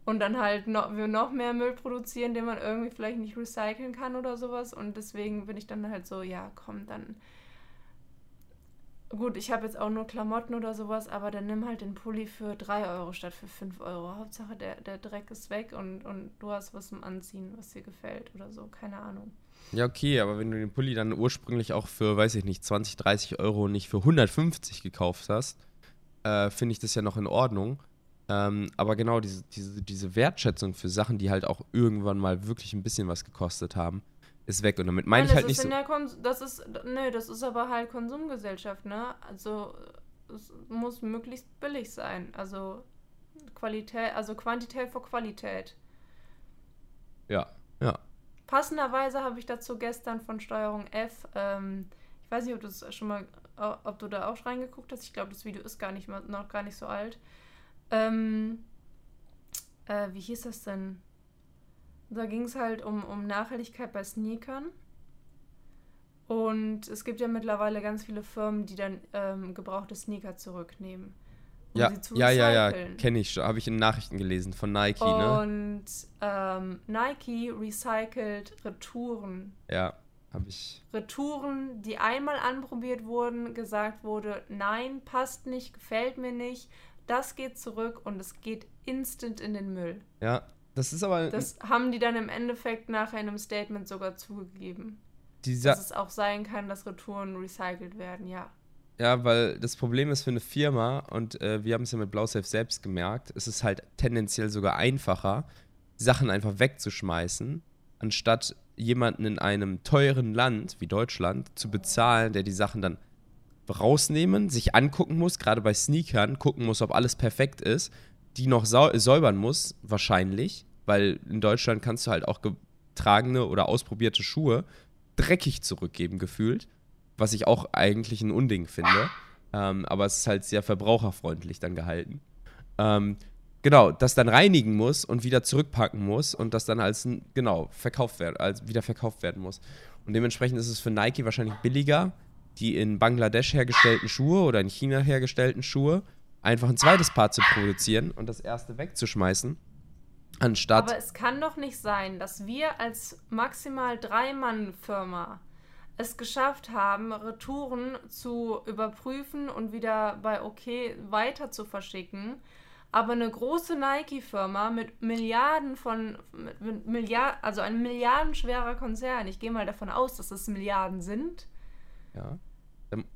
und dann halt noch, wir noch mehr Müll produzieren, den man irgendwie vielleicht nicht recyceln kann oder sowas. Und deswegen bin ich dann halt so, ja, komm, dann Gut, ich habe jetzt auch nur Klamotten oder sowas, aber dann nimm halt den Pulli für 3 Euro statt für 5 Euro. Hauptsache der, der Dreck ist weg und, und du hast was zum Anziehen, was dir gefällt oder so. Keine Ahnung. Ja, okay, aber wenn du den Pulli dann ursprünglich auch für, weiß ich nicht, 20, 30 Euro und nicht für 150 gekauft hast, äh, finde ich das ja noch in Ordnung. Ähm, aber genau, diese, diese, diese Wertschätzung für Sachen, die halt auch irgendwann mal wirklich ein bisschen was gekostet haben, ist weg. Und damit meine ich das halt nicht so. das ist, nö, das ist aber halt Konsumgesellschaft, ne? Also es muss möglichst billig sein. Also Qualität, also Quantität vor Qualität. Ja, ja. Passenderweise habe ich dazu gestern von Steuerung F, ähm, ich weiß nicht, ob du das schon mal, ob du da auch reingeguckt hast. Ich glaube, das Video ist gar nicht noch gar nicht so alt. Ähm, äh, wie hieß das denn? Da ging es halt um, um Nachhaltigkeit bei Sneakern. Und es gibt ja mittlerweile ganz viele Firmen, die dann ähm, gebrauchte Sneaker zurücknehmen. um Ja, ja, ja, ja, recyceln. kenne ich schon. Habe ich in Nachrichten gelesen von Nike, ne? Und ähm, Nike recycelt Retouren. Ja, habe ich. Retouren, die einmal anprobiert wurden, gesagt wurde, nein, passt nicht, gefällt mir nicht, das geht zurück und es geht instant in den Müll. Ja, das ist aber. Das haben die dann im Endeffekt in einem Statement sogar zugegeben. dieser, Dass es auch sein kann, dass Retouren recycelt werden, ja. Ja, weil das Problem ist für eine Firma, und äh, wir haben es ja mit BlauSafe selbst gemerkt, es ist halt tendenziell sogar einfacher, Sachen einfach wegzuschmeißen, anstatt jemanden in einem teuren Land wie Deutschland zu bezahlen, der die Sachen dann rausnehmen, sich angucken muss, gerade bei Sneakern, gucken muss, ob alles perfekt ist, die noch säubern muss, wahrscheinlich, weil in Deutschland kannst du halt auch getragene oder ausprobierte Schuhe dreckig zurückgeben, gefühlt was ich auch eigentlich ein Unding finde. Ähm, aber es ist halt sehr verbraucherfreundlich dann gehalten. Ähm, genau, das dann reinigen muss und wieder zurückpacken muss und das dann als, genau, verkauft werden, als wieder verkauft werden muss. Und dementsprechend ist es für Nike wahrscheinlich billiger, die in Bangladesch hergestellten Schuhe oder in China hergestellten Schuhe einfach ein zweites Paar zu produzieren und das erste wegzuschmeißen, anstatt. Aber es kann doch nicht sein, dass wir als maximal Drei-Mann-Firma es geschafft haben, Retouren zu überprüfen und wieder bei OK weiter zu verschicken. Aber eine große Nike-Firma mit Milliarden von, mit, Milliard, also ein milliardenschwerer Konzern, ich gehe mal davon aus, dass es Milliarden sind, ja.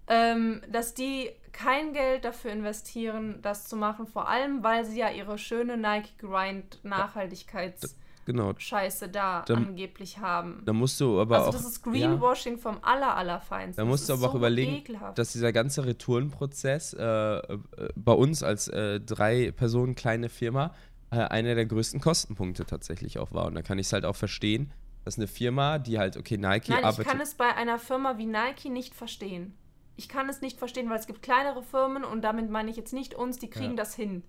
ähm, dass die kein Geld dafür investieren, das zu machen, vor allem, weil sie ja ihre schöne Nike Grind Nachhaltigkeits Genau. Scheiße da Da- angeblich haben. Da musst du aber also auch. das ist ja. Greenwashing vom aller allerfeinsten. Da musst du Das aber ist auch so überlegen, ekelhaft. dass dieser ganze Retourenprozess äh, äh, bei uns als äh, drei Personen kleine Firma äh, einer der größten Kostenpunkte tatsächlich auch war. Und da kann ich es halt auch verstehen, dass eine Firma, die halt, okay, Nike Nein, ich arbeitet. kann es bei einer Firma wie Nike nicht verstehen. Ich kann es nicht verstehen, weil es gibt kleinere Firmen und damit meine ich jetzt nicht uns, die kriegen Ja. das hin.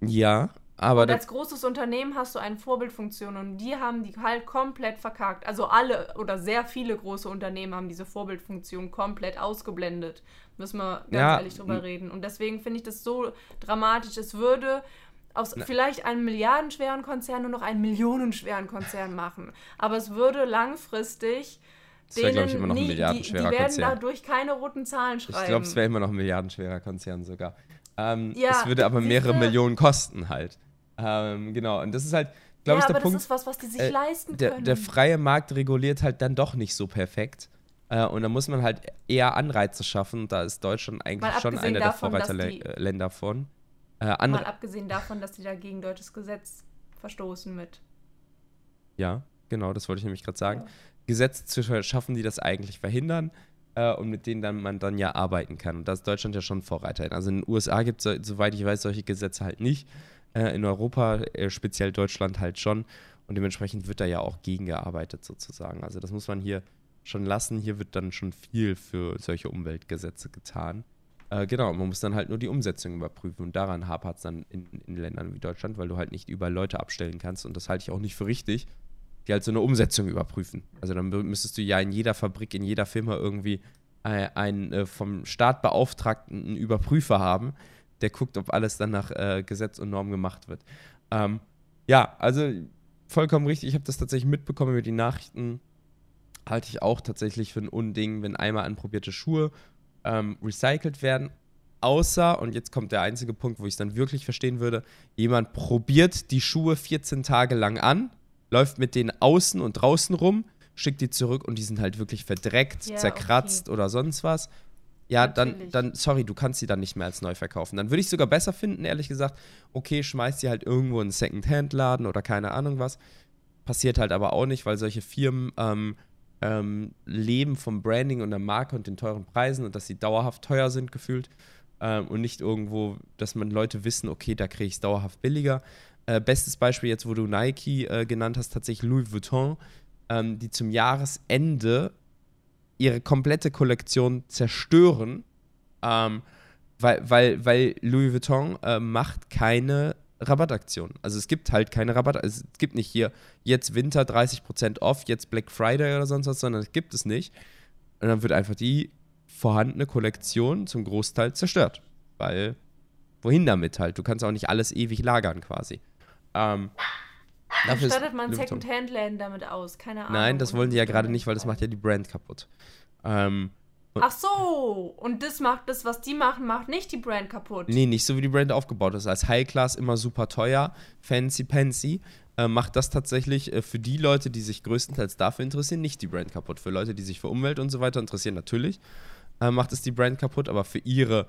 ja, aber Und als großes Unternehmen hast du eine Vorbildfunktion und die haben die halt komplett verkackt. Also alle oder sehr viele große Unternehmen haben diese Vorbildfunktion komplett ausgeblendet. Müssen wir ganz Ja, ehrlich drüber reden. Und deswegen finde ich das so dramatisch. Es würde aus Na- vielleicht einem milliardenschweren Konzern nur noch einen millionenschweren Konzern machen. Aber es würde langfristig Das wäre, glaub ich, immer noch ein milliardenschwerer die, die werden Konzern. dadurch keine roten Zahlen schreiben. ich glaube, es wäre immer noch ein milliardenschwerer Konzern sogar. Ähm, Ja, es würde aber mehrere Millionen kosten halt. Ähm, genau, und das ist halt, glaube ja, ich, der aber Punkt. das ist was, was die sich äh, leisten der, können. der freie Markt reguliert halt dann doch nicht so perfekt. Äh, und da muss man halt eher Anreize schaffen. Da ist Deutschland eigentlich schon einer der Vorreiterländer von. Äh, Mal Anre abgesehen davon, dass die da gegen deutsches Gesetz verstoßen mit. Ja, genau, das wollte ich nämlich gerade sagen. Ja. Gesetze zu schaffen, die das eigentlich verhindern äh, und mit denen dann man dann ja arbeiten kann. Und da ist Deutschland ja schon Vorreiter. Also in den USA gibt es, soweit ich weiß, solche Gesetze halt nicht. Äh, in Europa, äh, speziell Deutschland halt schon. Und dementsprechend wird da ja auch gegengearbeitet sozusagen. Also das muss man hier schon lassen. Hier wird dann schon viel für solche Umweltgesetze getan. Äh, genau, man muss dann halt nur die Umsetzung überprüfen. Und daran hapert es dann in, in Ländern wie Deutschland, weil du halt nicht überall Leute abstellen kannst. Und das halte ich auch nicht für richtig, die halt so eine Umsetzung überprüfen. Also dann müsstest du ja in jeder Fabrik, in jeder Firma irgendwie einen äh, vom Staat beauftragten Überprüfer haben, der guckt, ob alles dann nach äh, Gesetz und Norm gemacht wird. Ähm, ja, also vollkommen richtig. Ich habe das tatsächlich mitbekommen über die Nachrichten. Halte ich auch tatsächlich für ein Unding, wenn einmal anprobierte Schuhe ähm, recycelt werden. Außer, und jetzt kommt der einzige Punkt, wo ich es dann wirklich verstehen würde, jemand probiert die Schuhe 14 Tage lang an, läuft mit denen außen und draußen rum, schickt die zurück und die sind halt wirklich verdreckt, Ja, zerkratzt okay. oder sonst was. Ja, dann, dann, sorry, du kannst sie dann nicht mehr als neu verkaufen. Dann würde ich sogar besser finden, ehrlich gesagt, okay, schmeiß sie halt irgendwo in einen Second-Hand-Laden oder keine Ahnung was. Passiert halt aber auch nicht, weil solche Firmen ähm, ähm, leben vom Branding und der Marke und den teuren Preisen und dass sie dauerhaft teuer sind gefühlt ähm, und nicht irgendwo, dass man Leute wissen, okay, da kriege ich es dauerhaft billiger. Äh, bestes Beispiel jetzt, wo du Nike äh, genannt hast, tatsächlich Louis Vuitton, ähm, die zum Jahresende ihre komplette Kollektion zerstören, ähm, weil, weil, weil Louis Vuitton äh, macht keine Rabattaktion. Also es gibt halt keine Rabatt. Also es gibt nicht hier jetzt Winter 30% off, jetzt Black Friday oder sonst was, sondern es gibt es nicht. Und dann wird einfach die vorhandene Kollektion zum Großteil zerstört. Weil, wohin damit halt? Du kannst auch nicht alles ewig lagern quasi. Ähm, dafür ist Stattet man Second-Hand-Läden damit aus? Keine Ahnung. Nein, das wollen die ja dann gerade nicht, weil das macht ja die Brand kaputt. Ähm, Ach so, und das macht das, was die machen, macht nicht die Brand kaputt. nee, nicht so wie die Brand aufgebaut ist. Als High Class immer super teuer, fancy pansy. Äh, macht das tatsächlich äh, für die Leute, die sich größtenteils dafür interessieren, nicht die Brand kaputt. Für Leute, die sich für Umwelt und so weiter interessieren, natürlich äh, macht es die Brand kaputt, aber für ihre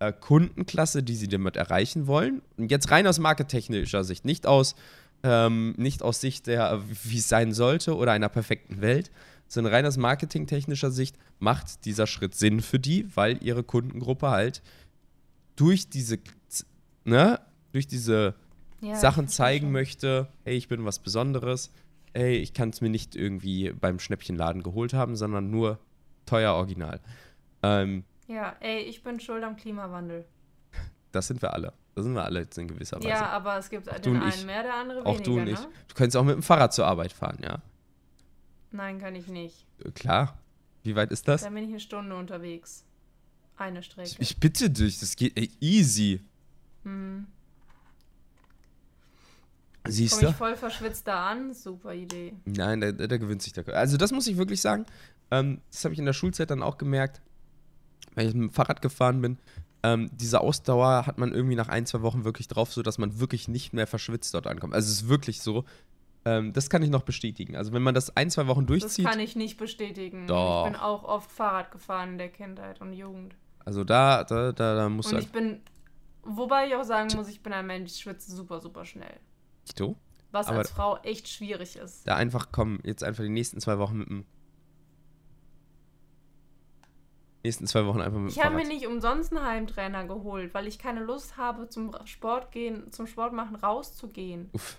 äh, Kundenklasse, die sie damit erreichen wollen, und jetzt rein aus markettechnischer Sicht, nicht aus, ähm, nicht aus Sicht der, äh, wie es sein sollte oder einer perfekten Welt, sondern rein aus marketingtechnischer Sicht macht dieser Schritt Sinn für die, weil ihre Kundengruppe halt durch diese, ne, durch diese Ja, Sachen zeigen schon. möchte, hey, ich bin was Besonderes, hey, ich kann es mir nicht irgendwie beim Schnäppchenladen geholt haben, sondern nur teuer original. Ähm, Ja, ey, ich bin schuld am Klimawandel. das sind wir alle. Das sind wir alle jetzt in gewisser Weise. Ja, aber es gibt du den einen ich. mehr, der andere auch weniger, du und ich. ne? Du könntest auch mit dem Fahrrad zur Arbeit fahren, ja. Nein, kann ich nicht. Äh, Klar. Wie weit ist das? Dann bin ich eine Stunde unterwegs. Eine Strecke. Ich, bitte dich, das geht ey, easy. hm. Siehst Komme du? ich voll verschwitzt da an? Super Idee. Nein, da, da gewöhnt sich der Körper. Also das muss ich wirklich sagen. Ähm, das habe ich in der Schulzeit dann auch gemerkt, weil ich mit dem Fahrrad gefahren bin. Ähm, diese Ausdauer hat man irgendwie nach ein, zwei Wochen wirklich drauf, so dass man wirklich nicht mehr verschwitzt dort ankommt. Also es ist wirklich so. Ähm, das kann ich noch bestätigen. Also wenn man das ein, zwei Wochen Das durchzieht, kann ich nicht bestätigen. Doch. Ich bin auch oft Fahrrad gefahren in der Kindheit und Jugend. also da, da, da, da musst Und du ich bin, wobei ich auch sagen muss, ich bin ein Mensch, ich schwitze super, super schnell. du Was Aber- als Frau echt schwierig ist. da einfach komm, jetzt einfach die nächsten zwei Wochen mit dem nächsten zwei Wochen einfach mit dem Ich habe mir nicht umsonst einen Heimtrainer geholt, weil ich keine Lust habe, zum Sport gehen, zum Sport machen rauszugehen. Uff.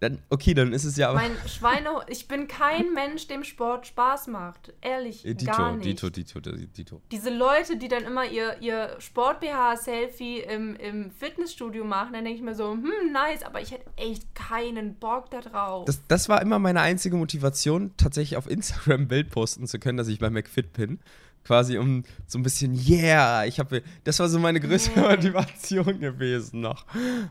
Dann, okay, dann ist es ja aber. Mein Schweine, ich bin kein Mensch, dem Sport Spaß macht. Ehrlich, Äh, gar Dito, nicht. Dito, Dito, Dito. Diese Leute, die dann immer ihr, ihr Sport-BH-Selfie im, im Fitnessstudio machen, dann denke ich mir so, hm, nice, aber ich hätte echt keinen Bock da drauf. Das, das war immer meine einzige Motivation, tatsächlich auf Instagram Bild posten zu können, dass ich bei McFit bin. Quasi um so ein bisschen, yeah, ich habe, das war so meine größte Nee. Motivation gewesen noch.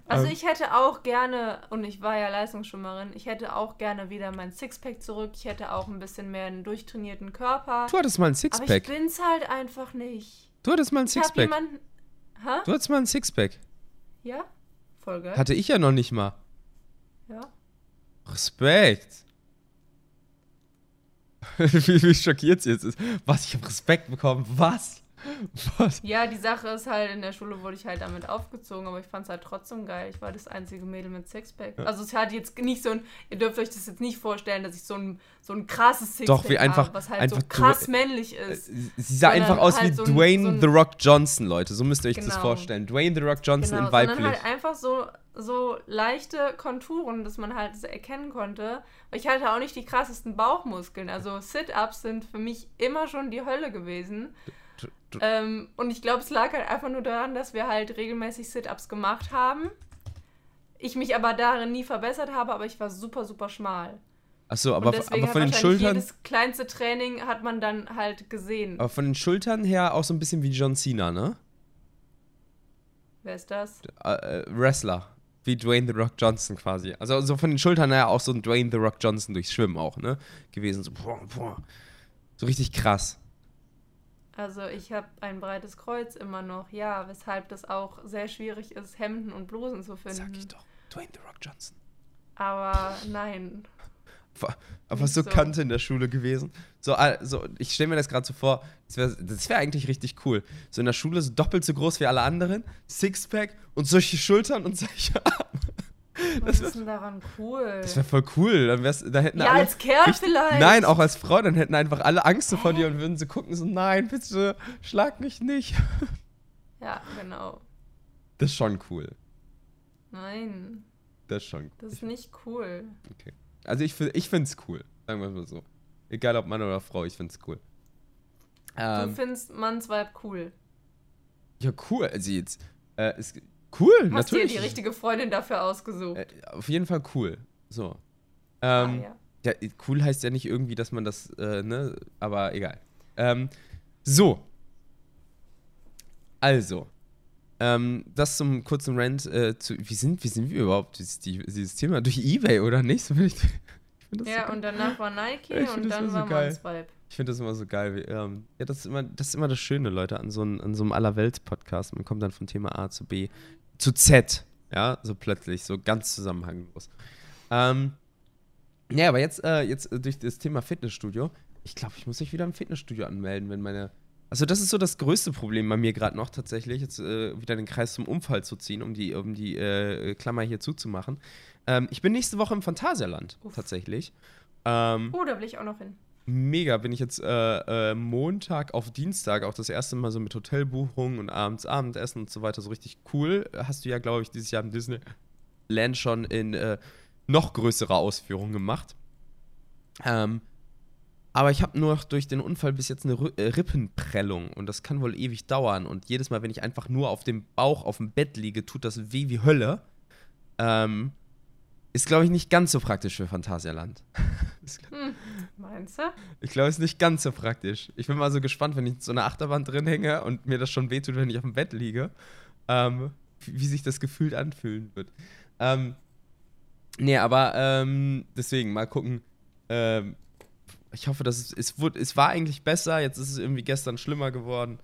Also Ähm, ich hätte auch gerne, und ich war ja Leistungsschwimmerin, ich hätte auch gerne wieder mein Sixpack zurück. Ich hätte auch ein bisschen mehr einen durchtrainierten Körper. Du hattest mal ein aber ich Sixpack. bin's halt einfach nicht. Du hattest mal ein Ich hab Sixpack. jemanden. Du hattest mal ein Sixpack. Ja? Voll geil. Hatte ich ja noch nicht mal. ja. Respekt. wie, wie schockiert sie jetzt ist. Was, ich habe Respekt bekommen? Was? Was? Ja, die Sache ist halt, in der Schule wurde ich halt damit aufgezogen, aber ich fand es halt trotzdem geil. Ich war das einzige Mädel mit Sixpack. Ja. Also es hat jetzt nicht so ein, ihr dürft euch das jetzt nicht vorstellen, dass ich so ein, so ein krasses Sixpack Doch, wie einfach- habe, was halt einfach so krass du- männlich Äh, ist. Sie sah einfach aus halt wie so ein- Dwayne so ein- The Rock Johnson, Leute. So müsst ihr euch das Genau. vorstellen. Dwayne The Rock Johnson Genau, sondern weiblich. halt einfach so, so leichte Konturen, dass man halt so erkennen konnte. Ich hatte auch nicht die krassesten Bauchmuskeln. Also Sit-Ups sind für mich immer schon die Hölle gewesen. Ähm, und ich glaube, es lag halt einfach nur daran, dass wir halt regelmäßig Sit-Ups gemacht haben. Ich mich aber darin nie verbessert habe, aber ich war super, super schmal. Achso, aber, aber hat von den Schultern. jedes kleinste Training hat man dann halt gesehen. Aber von den Schultern her auch so ein bisschen wie John Cena, ne? Wer ist das? Äh, äh, Wrestler. Wie Dwayne The Rock Johnson quasi. Also so von den Schultern her auch so ein Dwayne The Rock Johnson durchs Schwimmen auch, ne? Gewesen. So, boah, boah. so richtig krass. Also ich habe ein breites Kreuz immer noch, ja, weshalb das auch sehr schwierig ist, Hemden und Blusen zu finden. Sag ich doch. Dwayne The Rock Johnson. Aber nein. War- Aber so so. Kante in der Schule gewesen. So, also ich stelle mir das gerade so vor, das wäre wär eigentlich richtig cool. So in der Schule so doppelt so groß wie alle anderen, Sixpack und solche Schultern und solche Arme. Was ist denn daran cool? Das wäre voll cool. Dann wär's, da hätten ja, alle, als Kerl richtig- vielleicht. Nein, auch als Frau, dann hätten einfach alle Angst so vor dir und würden so gucken, so, nein, bitte, schlag mich nicht. Ja, genau. Das ist schon cool. Nein, Das ist schon cool. das ist nicht cool. Also ich, ich finde es cool, sagen wir mal so. Egal ob Mann oder Frau, ich finde es cool. du Ähm, findest Mannsweib cool. ja, cool. Also jetzt, äh, ist cool, Hast dir natürlich. die richtige Freundin dafür ausgesucht. äh, auf jeden Fall cool. So. ah, Ähm, ja. ja, cool heißt ja nicht irgendwie, dass man das, äh, ne, aber egal. Ähm, so. Also. Ähm, das zum kurzen Rant äh, zu. Wie sind, wie sind wir überhaupt dieses, die, dieses Thema? Durch Ebay oder nicht? So ich, ich so Ja, geil. und danach war Nike und dann so war geil. Mannsweib. Ich finde das immer so geil. Wie, ähm, ja, das ist, immer, das ist immer das Schöne, Leute, an so, ein, an so einem Allerwelts-Podcast. Man kommt dann von Thema A zu B zu Z. Ja, so plötzlich, so ganz zusammenhanglos. Ähm, ja, aber jetzt, äh, jetzt äh, durch das Thema Fitnessstudio. Ich glaube, ich muss mich wieder im Fitnessstudio anmelden, wenn meine. Also, das ist so das größte Problem bei mir gerade noch tatsächlich, jetzt äh, wieder den Kreis zum Unfall zu ziehen, um die, um die äh, Klammer hier zuzumachen. Ähm, ich bin nächste Woche im Phantasialand, Uff. tatsächlich. Ähm, Oh, da will ich auch noch hin. Mega. Bin ich jetzt äh, äh, Montag auf Dienstag auch das erste Mal so mit Hotelbuchungen und abends Abendessen und so weiter so richtig cool. Hast du ja, glaube ich, dieses Jahr im Disneyland schon in äh, noch größerer Ausführung gemacht. Ähm, aber ich habe nur durch den Unfall bis jetzt eine äh, Rippenprellung und das kann wohl ewig dauern. Und jedes Mal, wenn ich einfach nur auf dem Bauch auf dem Bett liege, tut das weh wie Hölle. Ähm, ist, glaube ich, nicht ganz so praktisch für Phantasialand. Hm, meinst du? ich glaube, es ist nicht ganz so praktisch. Ich bin mal so gespannt, wenn ich in so einer Achterbahn drin hänge und mir das schon wehtut, wenn ich auf dem Bett liege, ähm, wie, sich das gefühlt anfühlen wird. Ähm, nee, aber ähm, deswegen, mal gucken. Ähm, ich hoffe, dass es, es, wurde, es war eigentlich besser, jetzt ist es irgendwie gestern schlimmer geworden.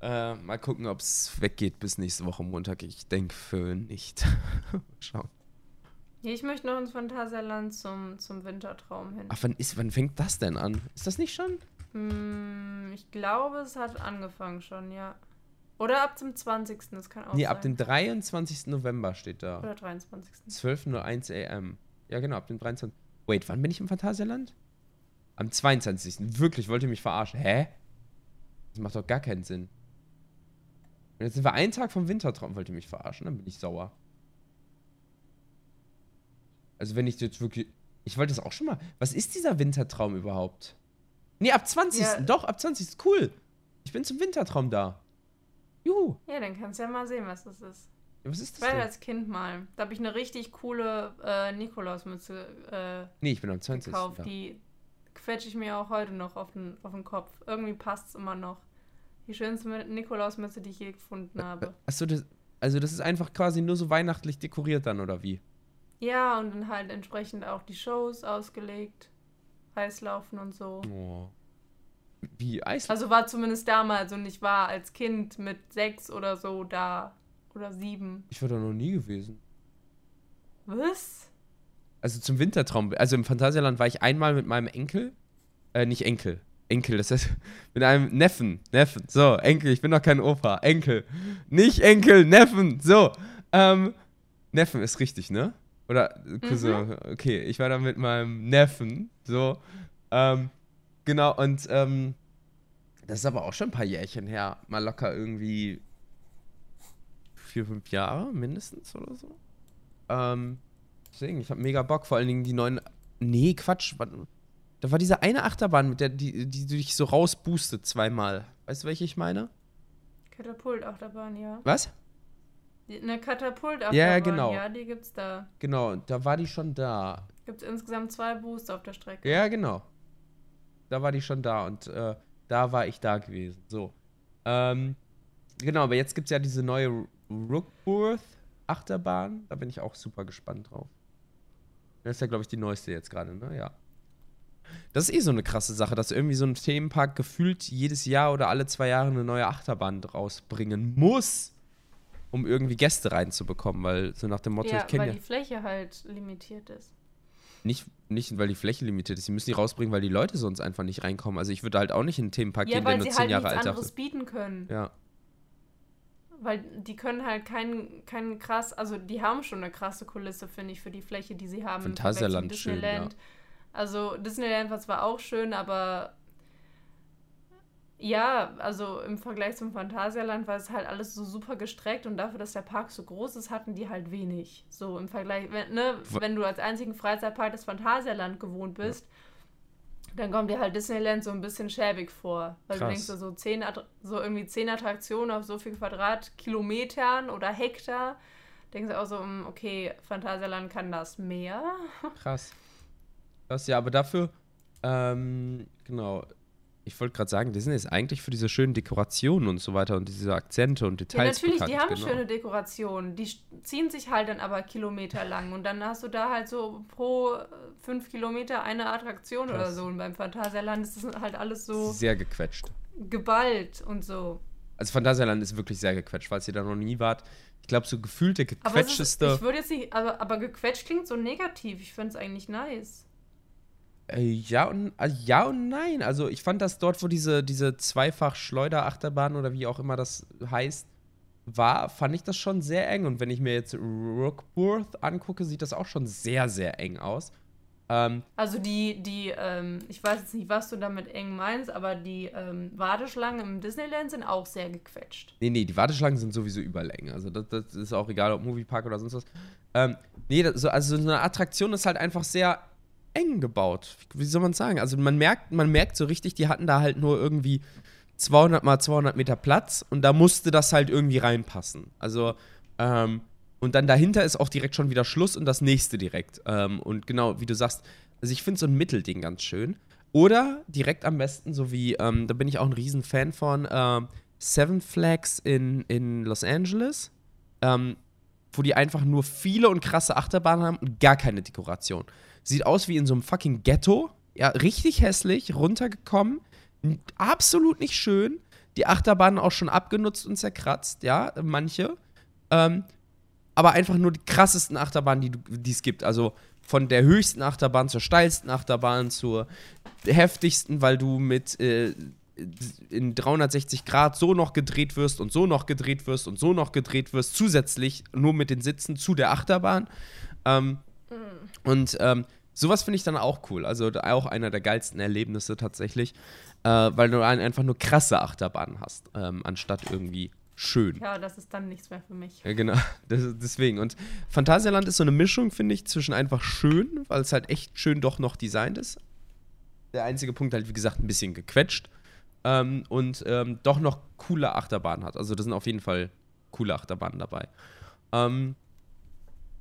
Äh, mal gucken, ob es weggeht bis nächste Woche Montag. Ich denke für nicht. Mal Schauen. Ich möchte noch ins Phantasialand zum, zum Wintertraum hin. Ach, wann, ist, wann fängt das denn an? Ist das nicht schon? Hm, ich glaube, es hat angefangen schon, ja. Oder ab dem 20. Das kann auch Nee, sein. ab dem 23. November steht da. Oder 23. 12.01 am. Ja, genau, ab dem 23. Wait, wann bin ich im Phantasialand? Am 22. Wirklich, wollt ihr mich verarschen? Hä? Das macht doch gar keinen Sinn. Und jetzt sind wir einen Tag vom Wintertraum, wollt ihr mich verarschen? Dann bin ich sauer. Also, wenn ich jetzt wirklich. Ich wollte das auch schon mal. Was ist dieser Wintertraum überhaupt? Nee, ab 20. Ja. Doch, ab 20. ist Cool. Ich bin zum Wintertraum da. Juhu. Ja, dann kannst du ja mal sehen, was das ist. Ja, was ist Ich das war denn? als Kind mal. Da habe ich eine richtig coole äh, Nikolausmütze äh, Nee, ich bin am 20. gekauft. da. Die quetsche ich mir auch heute noch auf den, auf den Kopf. Irgendwie passt es immer noch. Die schönste Nikolausmütze, die ich je gefunden habe. Achso, das, also das ist einfach quasi nur so weihnachtlich dekoriert dann, oder wie? Ja, und dann halt entsprechend auch die Shows ausgelegt. Eislaufen und so. Oh. Wie Eis? Also war zumindest damals und ich war als Kind mit sechs oder so da. Oder sieben. Ich war da noch nie gewesen. Was? Also zum Wintertraum. Also im Phantasialand war ich einmal mit meinem Enkel. Äh, nicht Enkel. Enkel, das heißt, mit einem Neffen, Neffen, so, Enkel, ich bin doch kein Opa, Enkel, nicht Enkel, Neffen, so, ähm, Neffen ist richtig, ne? Oder Cousin, mhm. okay, ich war da mit meinem Neffen, so, ähm, genau, und, ähm, das ist aber auch schon ein paar Jährchen her, mal locker irgendwie vier, fünf Jahre mindestens oder so. Ähm, deswegen, ich habe mega Bock, vor allen Dingen die neuen, nee, Quatsch, da war diese eine Achterbahn, mit der die, die, die dich so rausboostet zweimal. Weißt du, welche ich meine? Katapultachterbahn, ja. Was? Eine Katapultachterbahn, ja, genau. ja, die gibt's da. Genau, da war die schon da. Gibt's insgesamt zwei Booster auf der Strecke. Ja, genau. Da war die schon da und äh, da war ich da gewesen. So. Ähm, genau, aber jetzt gibt's ja diese neue Rookworth Achterbahn. Da bin ich auch super gespannt drauf. Das ist ja, glaube ich, die neueste jetzt gerade, ne? Ja. Das ist eh so eine krasse Sache, dass irgendwie so ein Themenpark gefühlt jedes Jahr oder alle zwei Jahre eine neue Achterbahn rausbringen muss, um irgendwie Gäste reinzubekommen, weil so nach dem Motto, ja, ich kenne weil ja. die Fläche halt limitiert ist. Nicht, nicht, weil die Fläche limitiert ist. Sie müssen die rausbringen, weil die Leute sonst einfach nicht reinkommen. Also ich würde halt auch nicht in einen Themenpark ja, gehen, der nur sie zehn halt Jahre nichts alt anderes ist. bieten können. Ja. Weil die können halt keinen kein krass, also die haben schon eine krasse Kulisse, finde ich, für die Fläche, die sie haben. Phantasialand schön, ja. Also Disneyland war zwar auch schön, aber ja, also im Vergleich zum Phantasialand war es halt alles so super gestreckt und dafür, dass der Park so groß ist, hatten die halt wenig. So im Vergleich, wenn, ne, wenn du als einzigen Freizeitpark des Phantasialand gewohnt bist, dann kommt dir halt Disneyland so ein bisschen schäbig vor. Weil Krass. du denkst so, so, zehn, so irgendwie zehn Attraktionen auf so viel Quadratkilometern oder Hektar. Denkst du auch so, hm, okay, Phantasialand kann das mehr. Krass. Krass, ja, aber dafür, ähm, genau. Ich wollte gerade sagen, Disney ist eigentlich für diese schönen Dekorationen und so weiter und diese Akzente und Ja, Details natürlich, die bekannt, haben genau. schöne Dekorationen. Die ziehen sich halt dann aber kilometerlang. Und dann hast du da halt so pro äh, fünf Kilometer eine Attraktion oder Krass. so. Und beim Phantasialand ist das halt alles so Sehr gequetscht. geballt und so. Also Phantasialand ist wirklich sehr gequetscht, falls ihr da noch nie wart. Ich glaube, so gefühlt der Aber ist, gequetschteste. ich würde jetzt nicht, aber, aber gequetscht klingt so negativ. Ich finde es eigentlich nice. Äh, ja, und, äh, ja und nein. Also ich fand das dort, wo diese, diese Zweifach-Schleuder-Achterbahn oder wie auch immer das heißt, war, fand ich das schon sehr eng. Und wenn ich mir jetzt Rookworth angucke, sieht das auch schon sehr, sehr eng aus. Ähm, Also die, die, ähm, ich weiß jetzt nicht, was du damit eng meinst, aber die ähm, Warteschlangen im Disneyland sind auch sehr gequetscht. nee, nee, die Warteschlangen sind sowieso überall eng. Also das, das ist auch egal, ob Moviepark oder sonst was. Ähm, nee, das, so, also so eine Attraktion ist halt einfach sehr eng gebaut. Wie soll man sagen? Also man merkt, man merkt so richtig, die hatten da halt nur irgendwie 200 mal 200 Meter Platz und da musste das halt irgendwie reinpassen. Also, ähm, und dann dahinter ist auch direkt schon wieder Schluss und das nächste direkt. Ähm, und genau, wie du sagst, also ich finde so ein Mittelding ganz schön. Oder direkt am besten, so wie, ähm, da bin ich auch ein Riesenfan von, ähm, Seven Flags in, in Los Angeles, ähm, wo die einfach nur viele und krasse Achterbahnen haben und gar keine Dekoration. Sieht aus wie in so einem fucking Ghetto. Ja, richtig hässlich, runtergekommen. Absolut nicht schön. Die Achterbahnen auch schon abgenutzt und zerkratzt, ja, manche. Ähm, aber einfach nur die krassesten Achterbahnen, die es gibt. Also von der höchsten Achterbahn zur steilsten Achterbahn zur heftigsten, weil du mit äh, in 360 Grad so noch gedreht wirst und so noch gedreht wirst und so noch gedreht wirst, zusätzlich nur mit den Sitzen zu der Achterbahn. Ähm, und ähm, sowas finde ich dann auch cool. Also auch einer der geilsten Erlebnisse tatsächlich, äh, weil du ein, einfach nur krasse Achterbahnen hast, ähm, anstatt irgendwie schön. Ja, das ist dann nichts mehr für mich. Ja, genau. Das, deswegen. Und Phantasialand ist so eine Mischung, finde ich, zwischen einfach schön, weil es halt echt schön doch noch designt ist. Der einzige Punkt halt, wie gesagt, ein bisschen gequetscht. Ähm, und ähm, doch noch coole Achterbahnen hat. Also da sind auf jeden Fall coole Achterbahnen dabei. Ähm,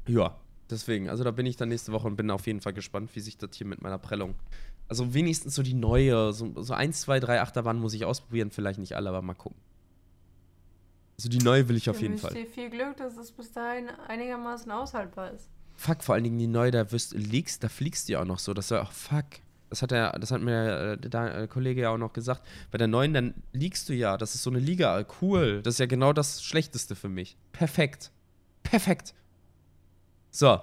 ja, deswegen. Also da bin ich dann nächste Woche und bin auf jeden Fall gespannt, wie sich das hier mit meiner Prellung. Also wenigstens so die neue, so, so eins, zwei, drei Achterbahnen muss ich ausprobieren, vielleicht nicht alle, aber mal gucken. Also die neue will ich auf Ich jeden wünsche Fall. dir viel Glück, dass es bis dahin einigermaßen aushaltbar ist. Fuck, vor allen Dingen die neue, da wirst, liegst, da fliegst du ja auch noch so. Das war auch fuck. Das hat, der, das hat mir äh, der äh, Kollege ja auch noch gesagt. Bei der neuen, dann liegst du ja. Das ist so eine Liga. Cool. Das ist ja genau das Schlechteste für mich. Perfekt. Perfekt. So.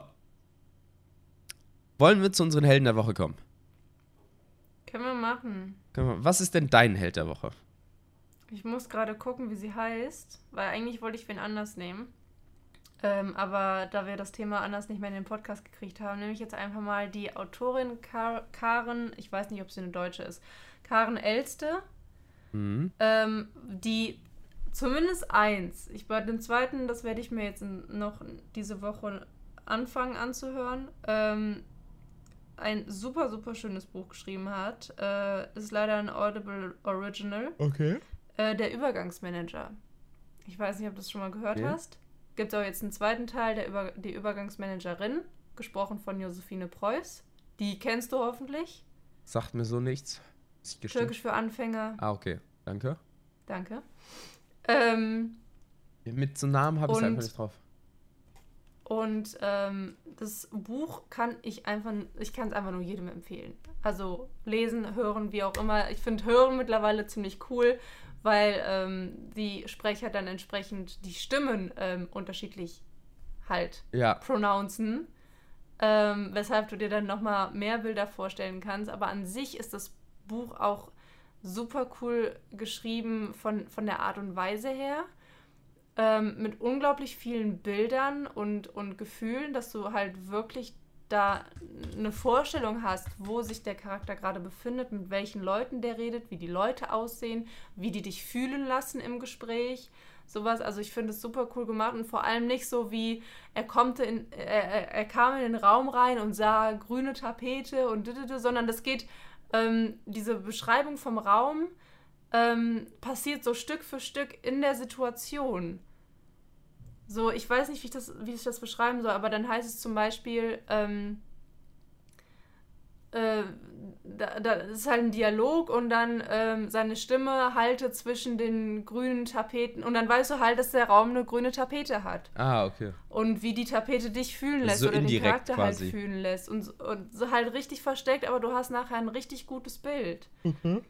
Wollen wir zu unseren Helden der Woche kommen? Können wir machen. Was ist denn dein Held der Woche? Ich muss gerade gucken, wie sie heißt, weil eigentlich wollte ich wen anders nehmen. Ähm, aber da wir das Thema anders nicht mehr in den Podcast gekriegt haben, nehme ich jetzt einfach mal die Autorin Kar Karen, ich weiß nicht, ob sie eine Deutsche ist, Karen Elste, mhm. ähm, die zumindest eins, ich bei dem zweiten, das werde ich mir jetzt noch diese Woche anfangen anzuhören, ähm, ein super, super schönes Buch geschrieben hat. Äh, ist leider ein Audible Original. Okay. Äh, der Übergangsmanager. Ich weiß nicht, ob du das schon mal gehört okay. hast. Gibt auch jetzt einen zweiten Teil, der Über die Übergangsmanagerin, gesprochen von Josephine Preuß. Die kennst du hoffentlich. Sagt mir so nichts. Türkisch für Anfänger. Ah, okay. Danke. Danke. Ähm, Mit so Namen habe ich es einfach nicht drauf. Und ähm, das Buch kann ich einfach, ich kann es einfach nur jedem empfehlen. Also lesen, hören, wie auch immer. Ich finde Hören mittlerweile ziemlich cool, weil ähm, die Sprecher dann entsprechend die Stimmen ähm, unterschiedlich halt ja. pronouncen. Ähm, weshalb du dir dann nochmal mehr Bilder vorstellen kannst. Aber an sich ist das Buch auch super cool geschrieben von, von der Art und Weise her. Ähm, mit unglaublich vielen Bildern und, und Gefühlen, dass du halt wirklich da eine Vorstellung hast, wo sich der Charakter gerade befindet, mit welchen Leuten der redet, wie die Leute aussehen, wie die dich fühlen lassen im Gespräch. Sowas, also ich finde es super cool gemacht und vor allem nicht so wie er kommt in, er, er kam in den Raum rein und sah grüne Tapete und sondern das geht, ähm, diese Beschreibung vom Raum ähm, passiert so Stück für Stück in der Situation. So, ich weiß nicht, wie ich das, wie ich das beschreiben soll, aber dann heißt es zum Beispiel, ähm, äh, da, da ist halt ein Dialog und dann ähm, seine Stimme halte zwischen den grünen Tapeten und dann weißt du halt, dass der Raum eine grüne Tapete hat. Ah, okay. Und wie die Tapete dich fühlen lässt so oder den Charakter halt quasi. halt fühlen lässt und, und so halt richtig versteckt, aber du hast nachher ein richtig gutes Bild. Mhm.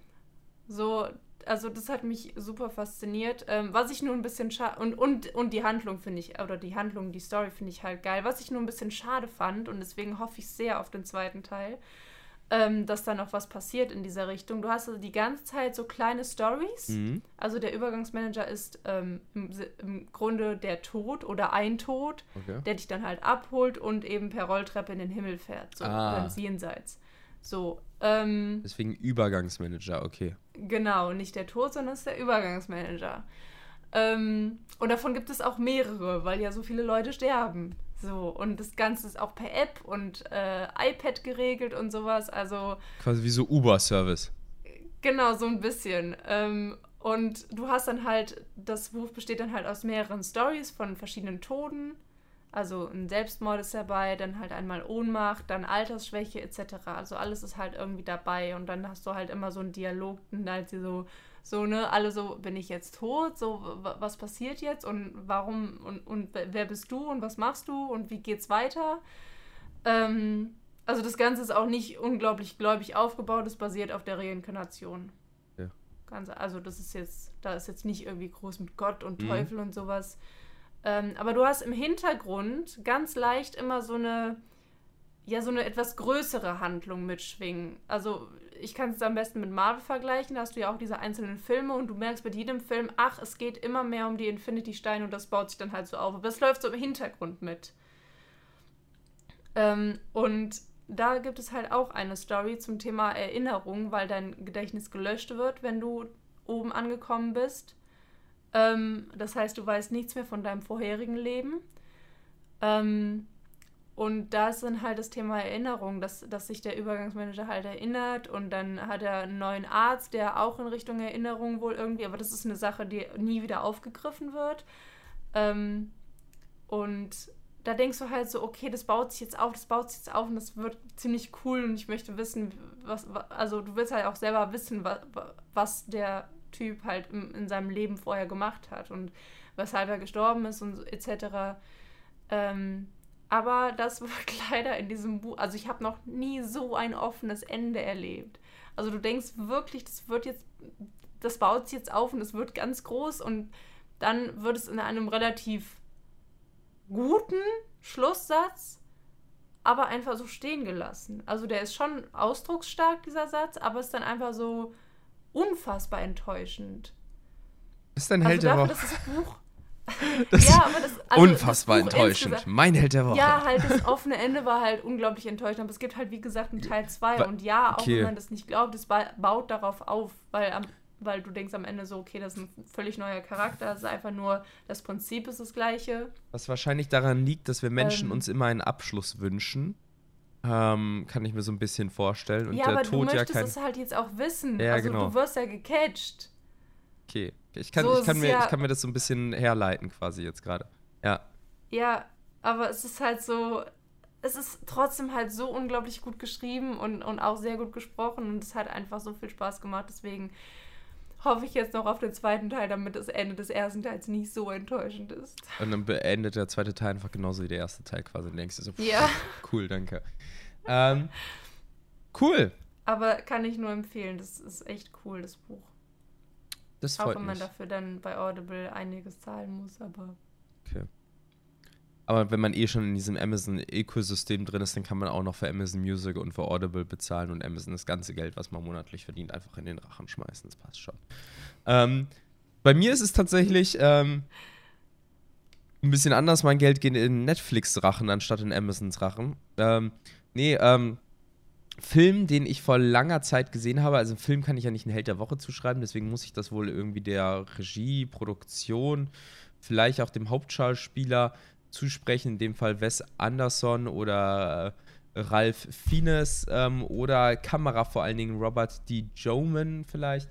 So, also das hat mich super fasziniert. Ähm, was ich nur ein bisschen schade und, und, und die Handlung finde ich, oder die Handlung, die Story finde ich halt geil. Was ich nur ein bisschen schade fand und deswegen hoffe ich sehr auf den zweiten Teil, ähm, dass da noch was passiert in dieser Richtung. Du hast also die ganze Zeit so kleine Stories. Mhm. Also der Übergangsmanager ist ähm, im, im, Grunde der Tod oder ein Tod, okay. der dich dann halt abholt und eben per Rolltreppe in den Himmel fährt, so ah. ins Jenseits. So. Ähm, Deswegen Übergangsmanager, okay. Genau, nicht der Tod, sondern es ist der Übergangsmanager. Ähm, und davon gibt es auch mehrere, weil ja so viele Leute sterben. So, und das Ganze ist auch per App und äh, iPad geregelt und sowas. Also. Quasi wie so Uber-Service. Genau, so ein bisschen. Ähm, und du hast dann halt, das Buch besteht dann halt aus mehreren Stories von verschiedenen Toten. Also ein Selbstmord ist dabei, dann halt einmal Ohnmacht, dann Altersschwäche etc. Also alles ist halt irgendwie dabei und dann hast du halt immer so einen Dialog und halt so, so, ne, alle so, bin ich jetzt tot? So, was passiert jetzt und warum und, und wer bist du und was machst du und wie geht's weiter? Ähm, also das Ganze ist auch nicht unglaublich gläubig aufgebaut, es basiert auf der Reinkarnation. Ja. Ganz, also das ist jetzt, da ist jetzt nicht irgendwie groß mit Gott und mhm. Teufel und sowas. Ähm, aber du hast im Hintergrund ganz leicht immer so eine, ja, so eine etwas größere Handlung mitschwingen. Also ich kann es am besten mit Marvel vergleichen, da hast du ja auch diese einzelnen Filme und du merkst bei jedem Film, ach, es geht immer mehr um die Infinity-Steine und das baut sich dann halt so auf. Aber es läuft so im Hintergrund mit. Ähm, und da gibt es halt auch eine Story zum Thema Erinnerung, weil dein Gedächtnis gelöscht wird, wenn du oben angekommen bist. Ähm, das heißt, du weißt nichts mehr von deinem vorherigen Leben. Ähm, und da ist dann halt das Thema Erinnerung, dass, dass sich der Übergangsmanager halt erinnert und dann hat er einen neuen Arzt, der auch in Richtung Erinnerung wohl irgendwie, aber das ist eine Sache, die nie wieder aufgegriffen wird. Ähm, und da denkst du halt so, okay, das baut sich jetzt auf, das baut sich jetzt auf und das wird ziemlich cool und ich möchte wissen, was, also du willst halt auch selber wissen, was, was der Typ halt in, in seinem Leben vorher gemacht hat und weshalb er gestorben ist und etc. Ähm, aber das wird leider in diesem Buch, also ich habe noch nie so ein offenes Ende erlebt. Also du denkst wirklich, das wird jetzt, das baut sich jetzt auf und es wird ganz groß und dann wird es in einem relativ guten Schlusssatz, aber einfach so stehen gelassen. Also der ist schon ausdrucksstark, dieser Satz, aber es ist dann einfach so, unfassbar enttäuschend. Das ist dein Held also der dafür, Woche. das Buch Das ja, aber das, also unfassbar das enttäuschend. Mein Held der Woche. Ja, halt das offene Ende war halt unglaublich enttäuschend, aber es gibt halt, wie gesagt, einen Teil 2 Wa- und ja, auch okay. wenn man das nicht glaubt, es ba baut darauf auf, weil, am, weil du denkst am Ende so, okay, das ist ein völlig neuer Charakter, es ist einfach nur, das Prinzip ist das gleiche. Was wahrscheinlich daran liegt, dass wir Menschen Ähm. uns immer einen Abschluss wünschen. Ähm, kann ich mir so ein bisschen vorstellen. Und ja, der aber du Tod ja möchtest kein. es halt jetzt auch wissen. Ja, also genau. du wirst ja gecatcht. Okay. Ich kann, So ich, kann mir, ja- ich kann mir das so ein bisschen herleiten, quasi jetzt gerade. Ja. Ja, aber es ist halt so, es ist trotzdem halt so unglaublich gut geschrieben und, und auch sehr gut gesprochen und es hat einfach so viel Spaß gemacht. Deswegen hoffe ich jetzt noch auf den zweiten Teil, damit das Ende des ersten Teils nicht so enttäuschend ist. Und dann beendet der zweite Teil einfach genauso wie der erste Teil quasi. Und denkst du so, pff, Ja, cool, danke. Ähm, cool. aber kann ich nur empfehlen. Das ist echt cool, das Buch. Das Auch freut wenn man mich. dafür dann bei Audible einiges zahlen muss, aber Okay. Aber wenn man eh schon in diesem Amazon-Ökosystem drin ist, dann kann man auch noch für Amazon Music und für Audible bezahlen und Amazon das ganze Geld, was man monatlich verdient, einfach in den Rachen schmeißen. Das passt schon. Ähm, bei mir ist es tatsächlich ähm, ein bisschen anders. Mein Geld geht in Netflix-Rachen anstatt in Amazons Rachen. Ähm, nee, ähm, Film, den ich vor langer Zeit gesehen habe, also einen Film kann ich ja nicht einen Held der Woche zuschreiben, deswegen muss ich das wohl irgendwie der Regie, Produktion, vielleicht auch dem Hauptschauspieler zusprechen, in dem Fall Wes Anderson oder äh, Ralph Fiennes ähm, oder Kamera vor allen Dingen Robert D. Joman vielleicht.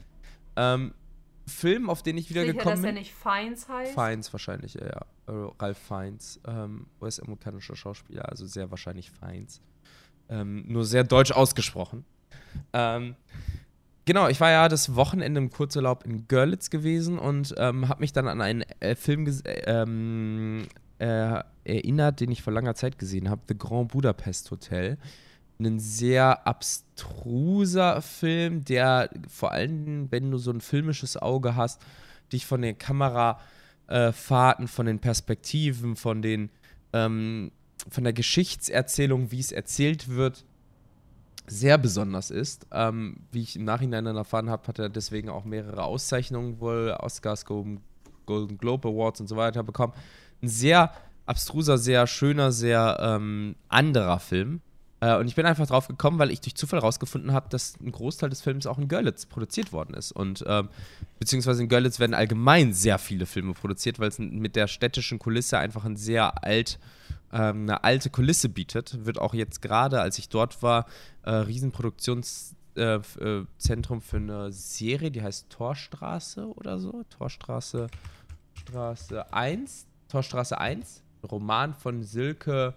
Ähm, Film, auf den ich wieder sicher, gekommen dass er bin. nicht Feins heißt. Fiennes wahrscheinlich, ja, ja. Äh, Ralph Fiennes, ähm, US-amerikanischer Schauspieler, also sehr wahrscheinlich Fiennes. Ähm, nur sehr deutsch ausgesprochen. Ähm, genau, ich war ja das Wochenende im Kurzurlaub in Görlitz gewesen und ähm, habe mich dann an einen äh, Film äh, ähm, äh, erinnert, den ich vor langer Zeit gesehen habe, The Grand Budapest Hotel. Ein sehr abstruser Film, der vor allem, wenn du so ein filmisches Auge hast, dich von den Kamerafahrten, von den Perspektiven, von den ähm, von der Geschichtserzählung, wie es erzählt wird, sehr besonders ist. Ähm, wie ich im Nachhinein dann erfahren habe, hat er deswegen auch mehrere Auszeichnungen, wohl Oscars, Golden, Globe Awards und so weiter bekommen. Ein sehr abstruser, sehr schöner, sehr ähm, anderer Film. Äh, und ich bin einfach drauf gekommen, weil ich durch Zufall rausgefunden habe, dass ein Großteil des Films auch in Görlitz produziert worden ist. Und ähm, beziehungsweise in Görlitz werden allgemein sehr viele Filme produziert, weil es mit der städtischen Kulisse einfach ein sehr alt, ähm, eine alte Kulisse bietet. Wird auch jetzt gerade, als ich dort war, äh, Riesenproduktionszentrum äh, äh, für eine Serie, die heißt Torstraße oder so. Torstraße Straße 1. Torstraße 1. Roman von Silke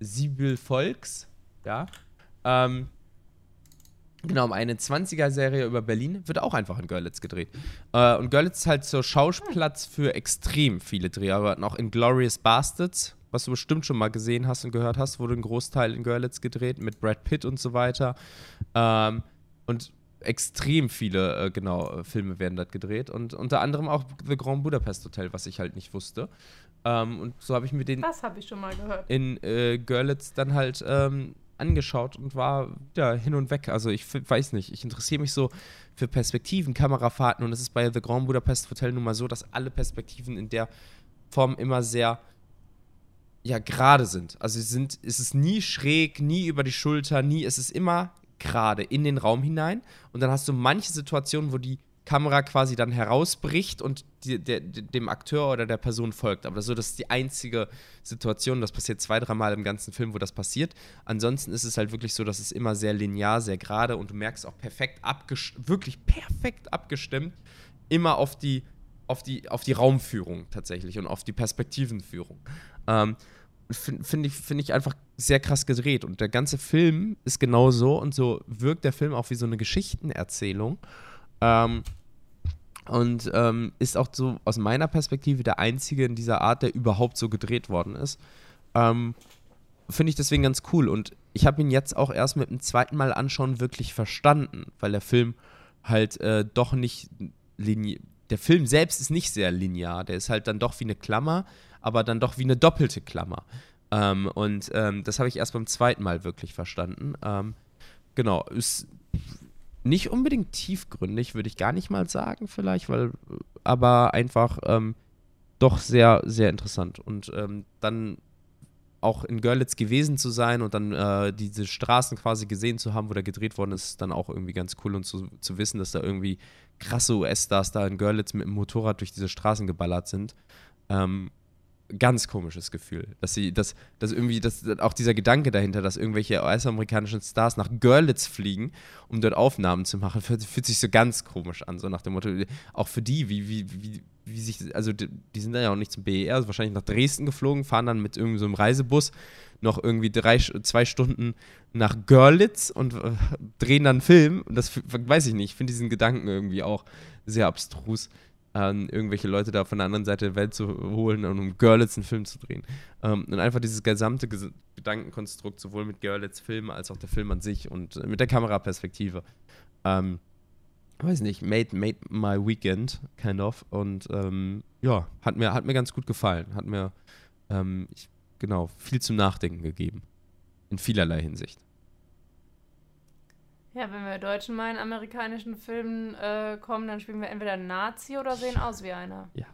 Sibyl Volks. Ja. Ähm, Genau, eine 20er-Serie über Berlin wird auch einfach in Görlitz gedreht. Äh, und Görlitz ist halt so Schausplatz für extrem viele Dreharbeiten. Auch in Glorious Bastards, was du bestimmt schon mal gesehen hast und gehört hast, wurde ein Großteil in Görlitz gedreht mit Brad Pitt und so weiter. Ähm, und extrem viele, äh, genau, äh, Filme werden dort gedreht. Und unter anderem auch The Grand Budapest Hotel, was ich halt nicht wusste. Ähm, und so habe ich mir den Das habe ich schon mal gehört. in äh, Görlitz dann halt ähm, angeschaut und war ja hin und weg. Also ich weiß nicht, ich interessiere mich so für Perspektiven, Kamerafahrten und es ist bei The Grand Budapest Hotel nun mal so, dass alle Perspektiven in der Form immer sehr ja gerade sind. Also sie sind, es ist nie schräg, nie über die Schulter, nie, es ist immer gerade in den Raum hinein und dann hast du manche Situationen, wo die Kamera quasi dann herausbricht und die, der, dem Akteur oder der Person folgt. Aber so, das ist die einzige Situation, das passiert zwei, dreimal im ganzen Film, wo das passiert. Ansonsten ist es halt wirklich so, dass es immer sehr linear, sehr gerade und du merkst auch perfekt abgestimmt, wirklich perfekt abgestimmt, immer auf die, auf die, auf die Raumführung tatsächlich und auf die Perspektivenführung. Ähm, Finde find ich, find ich einfach sehr krass gedreht. Und der ganze Film ist genau so und so wirkt der Film auch wie so eine Geschichtenerzählung. Ähm, und ähm, ist auch so aus meiner Perspektive der einzige in dieser Art, der überhaupt so gedreht worden ist. Ähm, Finde ich deswegen ganz cool. Und ich habe ihn jetzt auch erst mit dem zweiten Mal anschauen wirklich verstanden, weil der Film halt äh, doch nicht linear. Der Film selbst ist nicht sehr linear. Der ist halt dann doch wie eine Klammer, aber dann doch wie eine doppelte Klammer. Ähm, und ähm, das habe ich erst beim zweiten Mal wirklich verstanden. Ähm, genau, ist nicht unbedingt tiefgründig, würde ich gar nicht mal sagen, vielleicht, weil, aber einfach ähm, doch sehr, sehr interessant. Und ähm, dann auch in Görlitz gewesen zu sein und dann äh, diese Straßen quasi gesehen zu haben, wo da gedreht worden ist, ist dann auch irgendwie ganz cool und zu, zu wissen, dass da irgendwie krasse US-Stars da in Görlitz mit dem Motorrad durch diese Straßen geballert sind. Ähm, ganz komisches Gefühl, dass sie, dass, dass irgendwie, dass auch dieser Gedanke dahinter, dass irgendwelche US-amerikanischen Stars nach Görlitz fliegen, um dort Aufnahmen zu machen, fühlt, fühlt, sich so ganz komisch an, so nach dem Motto, auch für die, wie, wie, wie, wie sich, also die, die sind dann ja auch nicht zum BER, also wahrscheinlich nach Dresden geflogen, fahren dann mit irgendwie so einem Reisebus noch irgendwie drei, zwei Stunden nach Görlitz und äh, drehen dann einen Film. Und das weiß ich nicht, ich finde diesen Gedanken irgendwie auch sehr abstrus ähm, irgendwelche Leute da von der anderen Seite der Welt zu holen und um Görlitz einen Film zu drehen. Ähm, und einfach dieses gesamte Ges Gedankenkonstrukt, sowohl mit Görlitz Film als auch der Film an sich und mit der Kameraperspektive. Ähm, weiß nicht, made, made my weekend, kind of. Und ähm, ja, hat mir, hat mir ganz gut gefallen. Hat mir, ähm, ich, genau, viel zum Nachdenken gegeben. In vielerlei Hinsicht. Ja, wenn wir Deutschen mal in amerikanischen Filmen äh, kommen, dann spielen wir entweder Nazi oder sehen aus wie einer. Ja.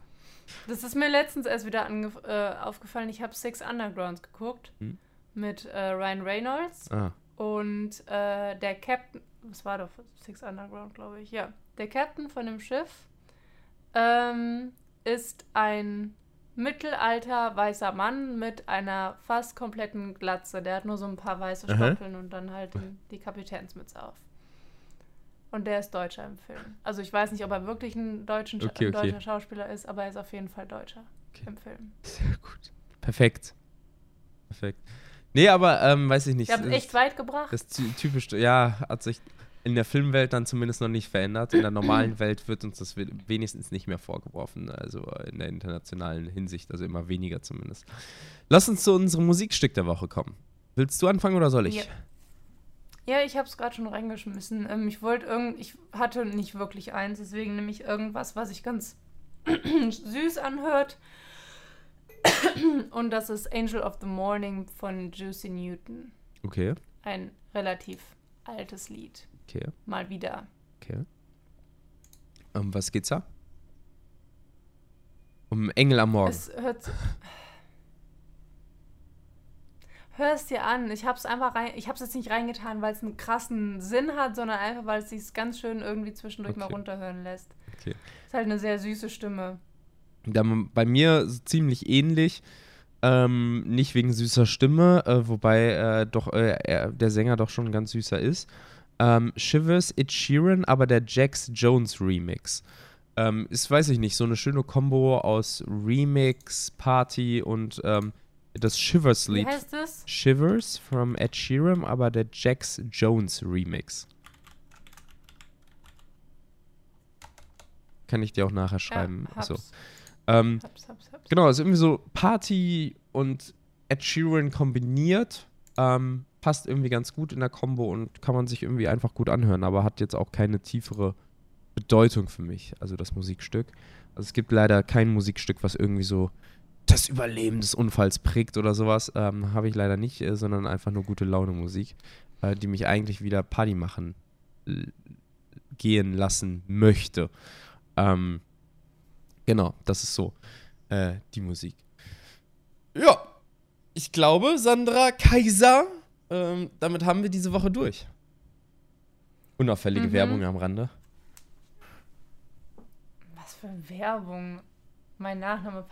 Das ist mir letztens erst wieder äh, aufgefallen. Ich habe Six Undergrounds geguckt hm? mit äh, Ryan Reynolds ah. und äh, der Captain. Was war doch Six Underground, glaube ich? Ja. Der Captain von dem Schiff ähm, ist ein mittelalter weißer Mann mit einer fast kompletten Glatze. Der hat nur so ein paar weiße Stoppeln und dann halt die Kapitänsmütze auf. Und der ist Deutscher im Film. Also ich weiß nicht, ob er wirklich ein, deutschen, okay, okay. deutscher Schauspieler ist, aber er ist auf jeden Fall Deutscher okay. im Film. Sehr gut. Perfekt. Perfekt. Nee, aber ähm, weiß ich nicht. Ich habe echt weit gebracht. Das ist typisch, ja, hat sich in der Filmwelt dann zumindest noch nicht verändert. In der normalen Welt wird uns das wenigstens nicht mehr vorgeworfen. Also in der internationalen Hinsicht, also immer weniger zumindest. Lass uns zu unserem Musikstück der Woche kommen. Willst du anfangen oder soll ich? Ja, ja ich habe es gerade schon reingeschmissen. Ähm, ich wollte irgend, ich hatte nicht wirklich eins, deswegen nehme ich irgendwas, was sich ganz süß anhört. Und das ist Angel of the Morning von Juicy Newton. Okay. Ein relativ altes Lied. Okay. Mal wieder. Okay. Um was geht's da? Um Engel am Morgen. Es hört. Hör es dir an. Ich hab's einfach rein. Ich hab's jetzt nicht reingetan, weil es einen krassen Sinn hat, sondern einfach, weil es sich ganz schön irgendwie zwischendurch okay. mal runterhören lässt. Okay. Ist halt eine sehr süße Stimme. Dann bei mir ziemlich ähnlich. Ähm, nicht wegen süßer Stimme, äh, wobei äh, doch äh, er, der Sänger doch schon ganz süßer ist. Ähm, Shivers, It Sheeran, aber der Jax Jones Remix. Ähm, ist, weiß ich nicht, so eine schöne Kombo aus Remix, Party und ähm, das Shivers-Lied. Wie heißt das? Shivers from Ed Sheeran, aber der Jax Jones Remix. Kann ich dir auch nachher schreiben. Ja, so. Ähm, hab's, hab's, hab's. Genau, also irgendwie so Party und Ed Sheeran kombiniert. Ähm, passt irgendwie ganz gut in der Combo und kann man sich irgendwie einfach gut anhören, aber hat jetzt auch keine tiefere Bedeutung für mich, also das Musikstück. Also es gibt leider kein Musikstück, was irgendwie so das Überleben des Unfalls prägt oder sowas. Ähm, Habe ich leider nicht, äh, sondern einfach nur gute Laune Musik, äh, die mich eigentlich wieder Party machen gehen lassen möchte. Ähm, genau, das ist so äh, die Musik. Ja, ich glaube, Sandra Kaiser ähm, damit haben wir diese Woche durch. Unauffällige mhm. Werbung am Rande. Was für Werbung? Mein Nachname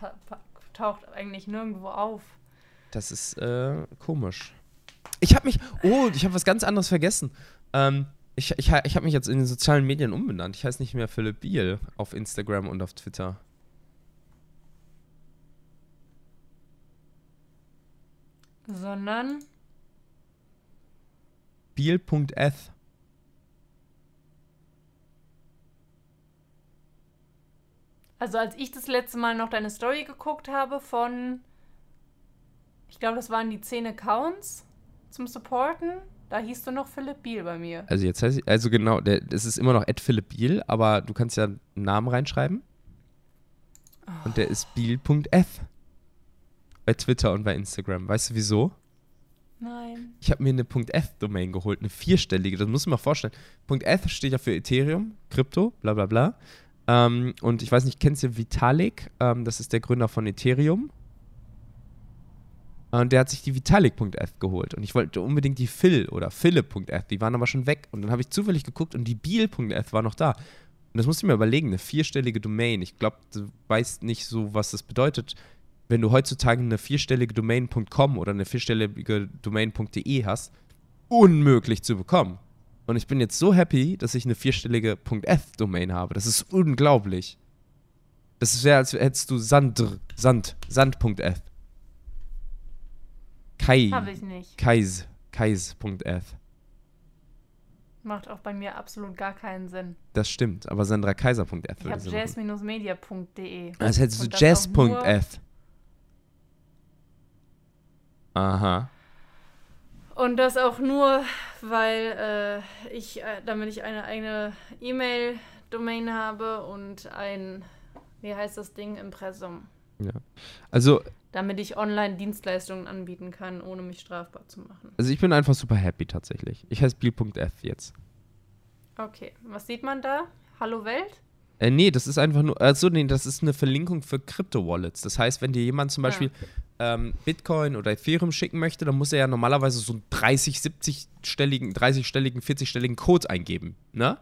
taucht eigentlich nirgendwo auf. Das ist äh, komisch. Ich habe mich. Oh, ich habe was ganz anderes vergessen. Ähm, ich ich, ich habe mich jetzt in den sozialen Medien umbenannt. Ich heiße nicht mehr Philipp Biel auf Instagram und auf Twitter. Sondern Spiel.eth. Also als ich das letzte Mal noch deine Story geguckt habe von, ich glaube, das waren die 10 Accounts zum Supporten, da hieß du noch Philipp Biel bei mir. Also jetzt heißt also genau, es ist immer noch Ed Philipp Biel, aber du kannst ja einen Namen reinschreiben. Oh. Und der ist Biel.eth. Bei Twitter und bei Instagram. Weißt du wieso? Nein. Ich habe mir eine .eth-Domain geholt, eine vierstellige, das muss man mal vorstellen. .eth steht ja für Ethereum, Krypto, bla bla bla. Ähm, und ich weiß nicht, kennst du Vitalik? Ähm, das ist der Gründer von Ethereum. Und der hat sich die Vitalik.eth geholt. Und ich wollte unbedingt die Phil oder Philipp.eth, die waren aber schon weg. Und dann habe ich zufällig geguckt und die Biel.eth war noch da. Und das musst du mir überlegen, eine vierstellige Domain. Ich glaube, du weißt nicht so, was das bedeutet wenn du heutzutage eine vierstellige Domain.com oder eine vierstellige Domain.de hast, unmöglich zu bekommen. Und ich bin jetzt so happy, dass ich eine vierstellige .eth-Domain habe. Das ist unglaublich. Das wäre, als hättest du Sand, Sand, Sand.eth. Kai. Hab ich nicht. Kais, Kais.eth. Macht auch bei mir absolut gar keinen Sinn. Das stimmt, aber SandraKaiser.eth Ich habe jazz-media.de. Als hättest du jazz.eth. Aha. Und das auch nur, weil äh, ich, äh, damit ich eine eigene E-Mail-Domain habe und ein, wie heißt das Ding, Impressum. Ja. Also. Damit ich Online-Dienstleistungen anbieten kann, ohne mich strafbar zu machen. Also ich bin einfach super happy tatsächlich. Ich heiße Biel.f jetzt. Okay. Was sieht man da? Hallo Welt? Äh, nee, das ist einfach nur, also nee, das ist eine Verlinkung für Krypto-Wallets. Das heißt, wenn dir jemand zum Beispiel ja. Ähm, Bitcoin oder Ethereum schicken möchte, dann muss er ja normalerweise so einen 30, 70-stelligen, 30-stelligen, 40-stelligen Code eingeben, ne?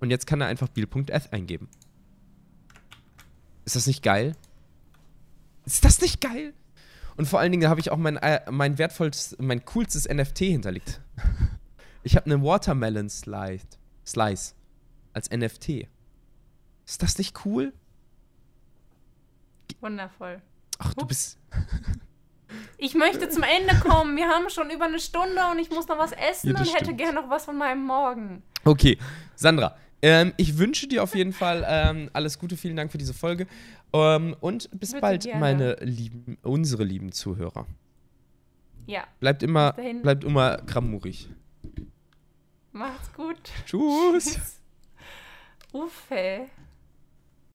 Und jetzt kann er einfach Bill.eth eingeben. Ist das nicht geil? Ist das nicht geil? Und vor allen Dingen habe ich auch mein, äh, mein wertvollstes, mein coolstes NFT hinterlegt. ich habe eine Watermelon Slice, Slice als NFT. Ist das nicht cool? Wundervoll. Ach, du bist. Ich möchte zum Ende kommen. Wir haben schon über eine Stunde und ich muss noch was essen ja, und stimmt. hätte gerne noch was von meinem Morgen. Okay, Sandra, ähm, ich wünsche dir auf jeden Fall ähm, alles Gute. Vielen Dank für diese Folge. Ähm, und bis Bitte bald, gerne. meine lieben, unsere lieben Zuhörer. Ja. Bleibt immer, bleibt immer gramurig. Macht's gut. Tschüss. Uffe.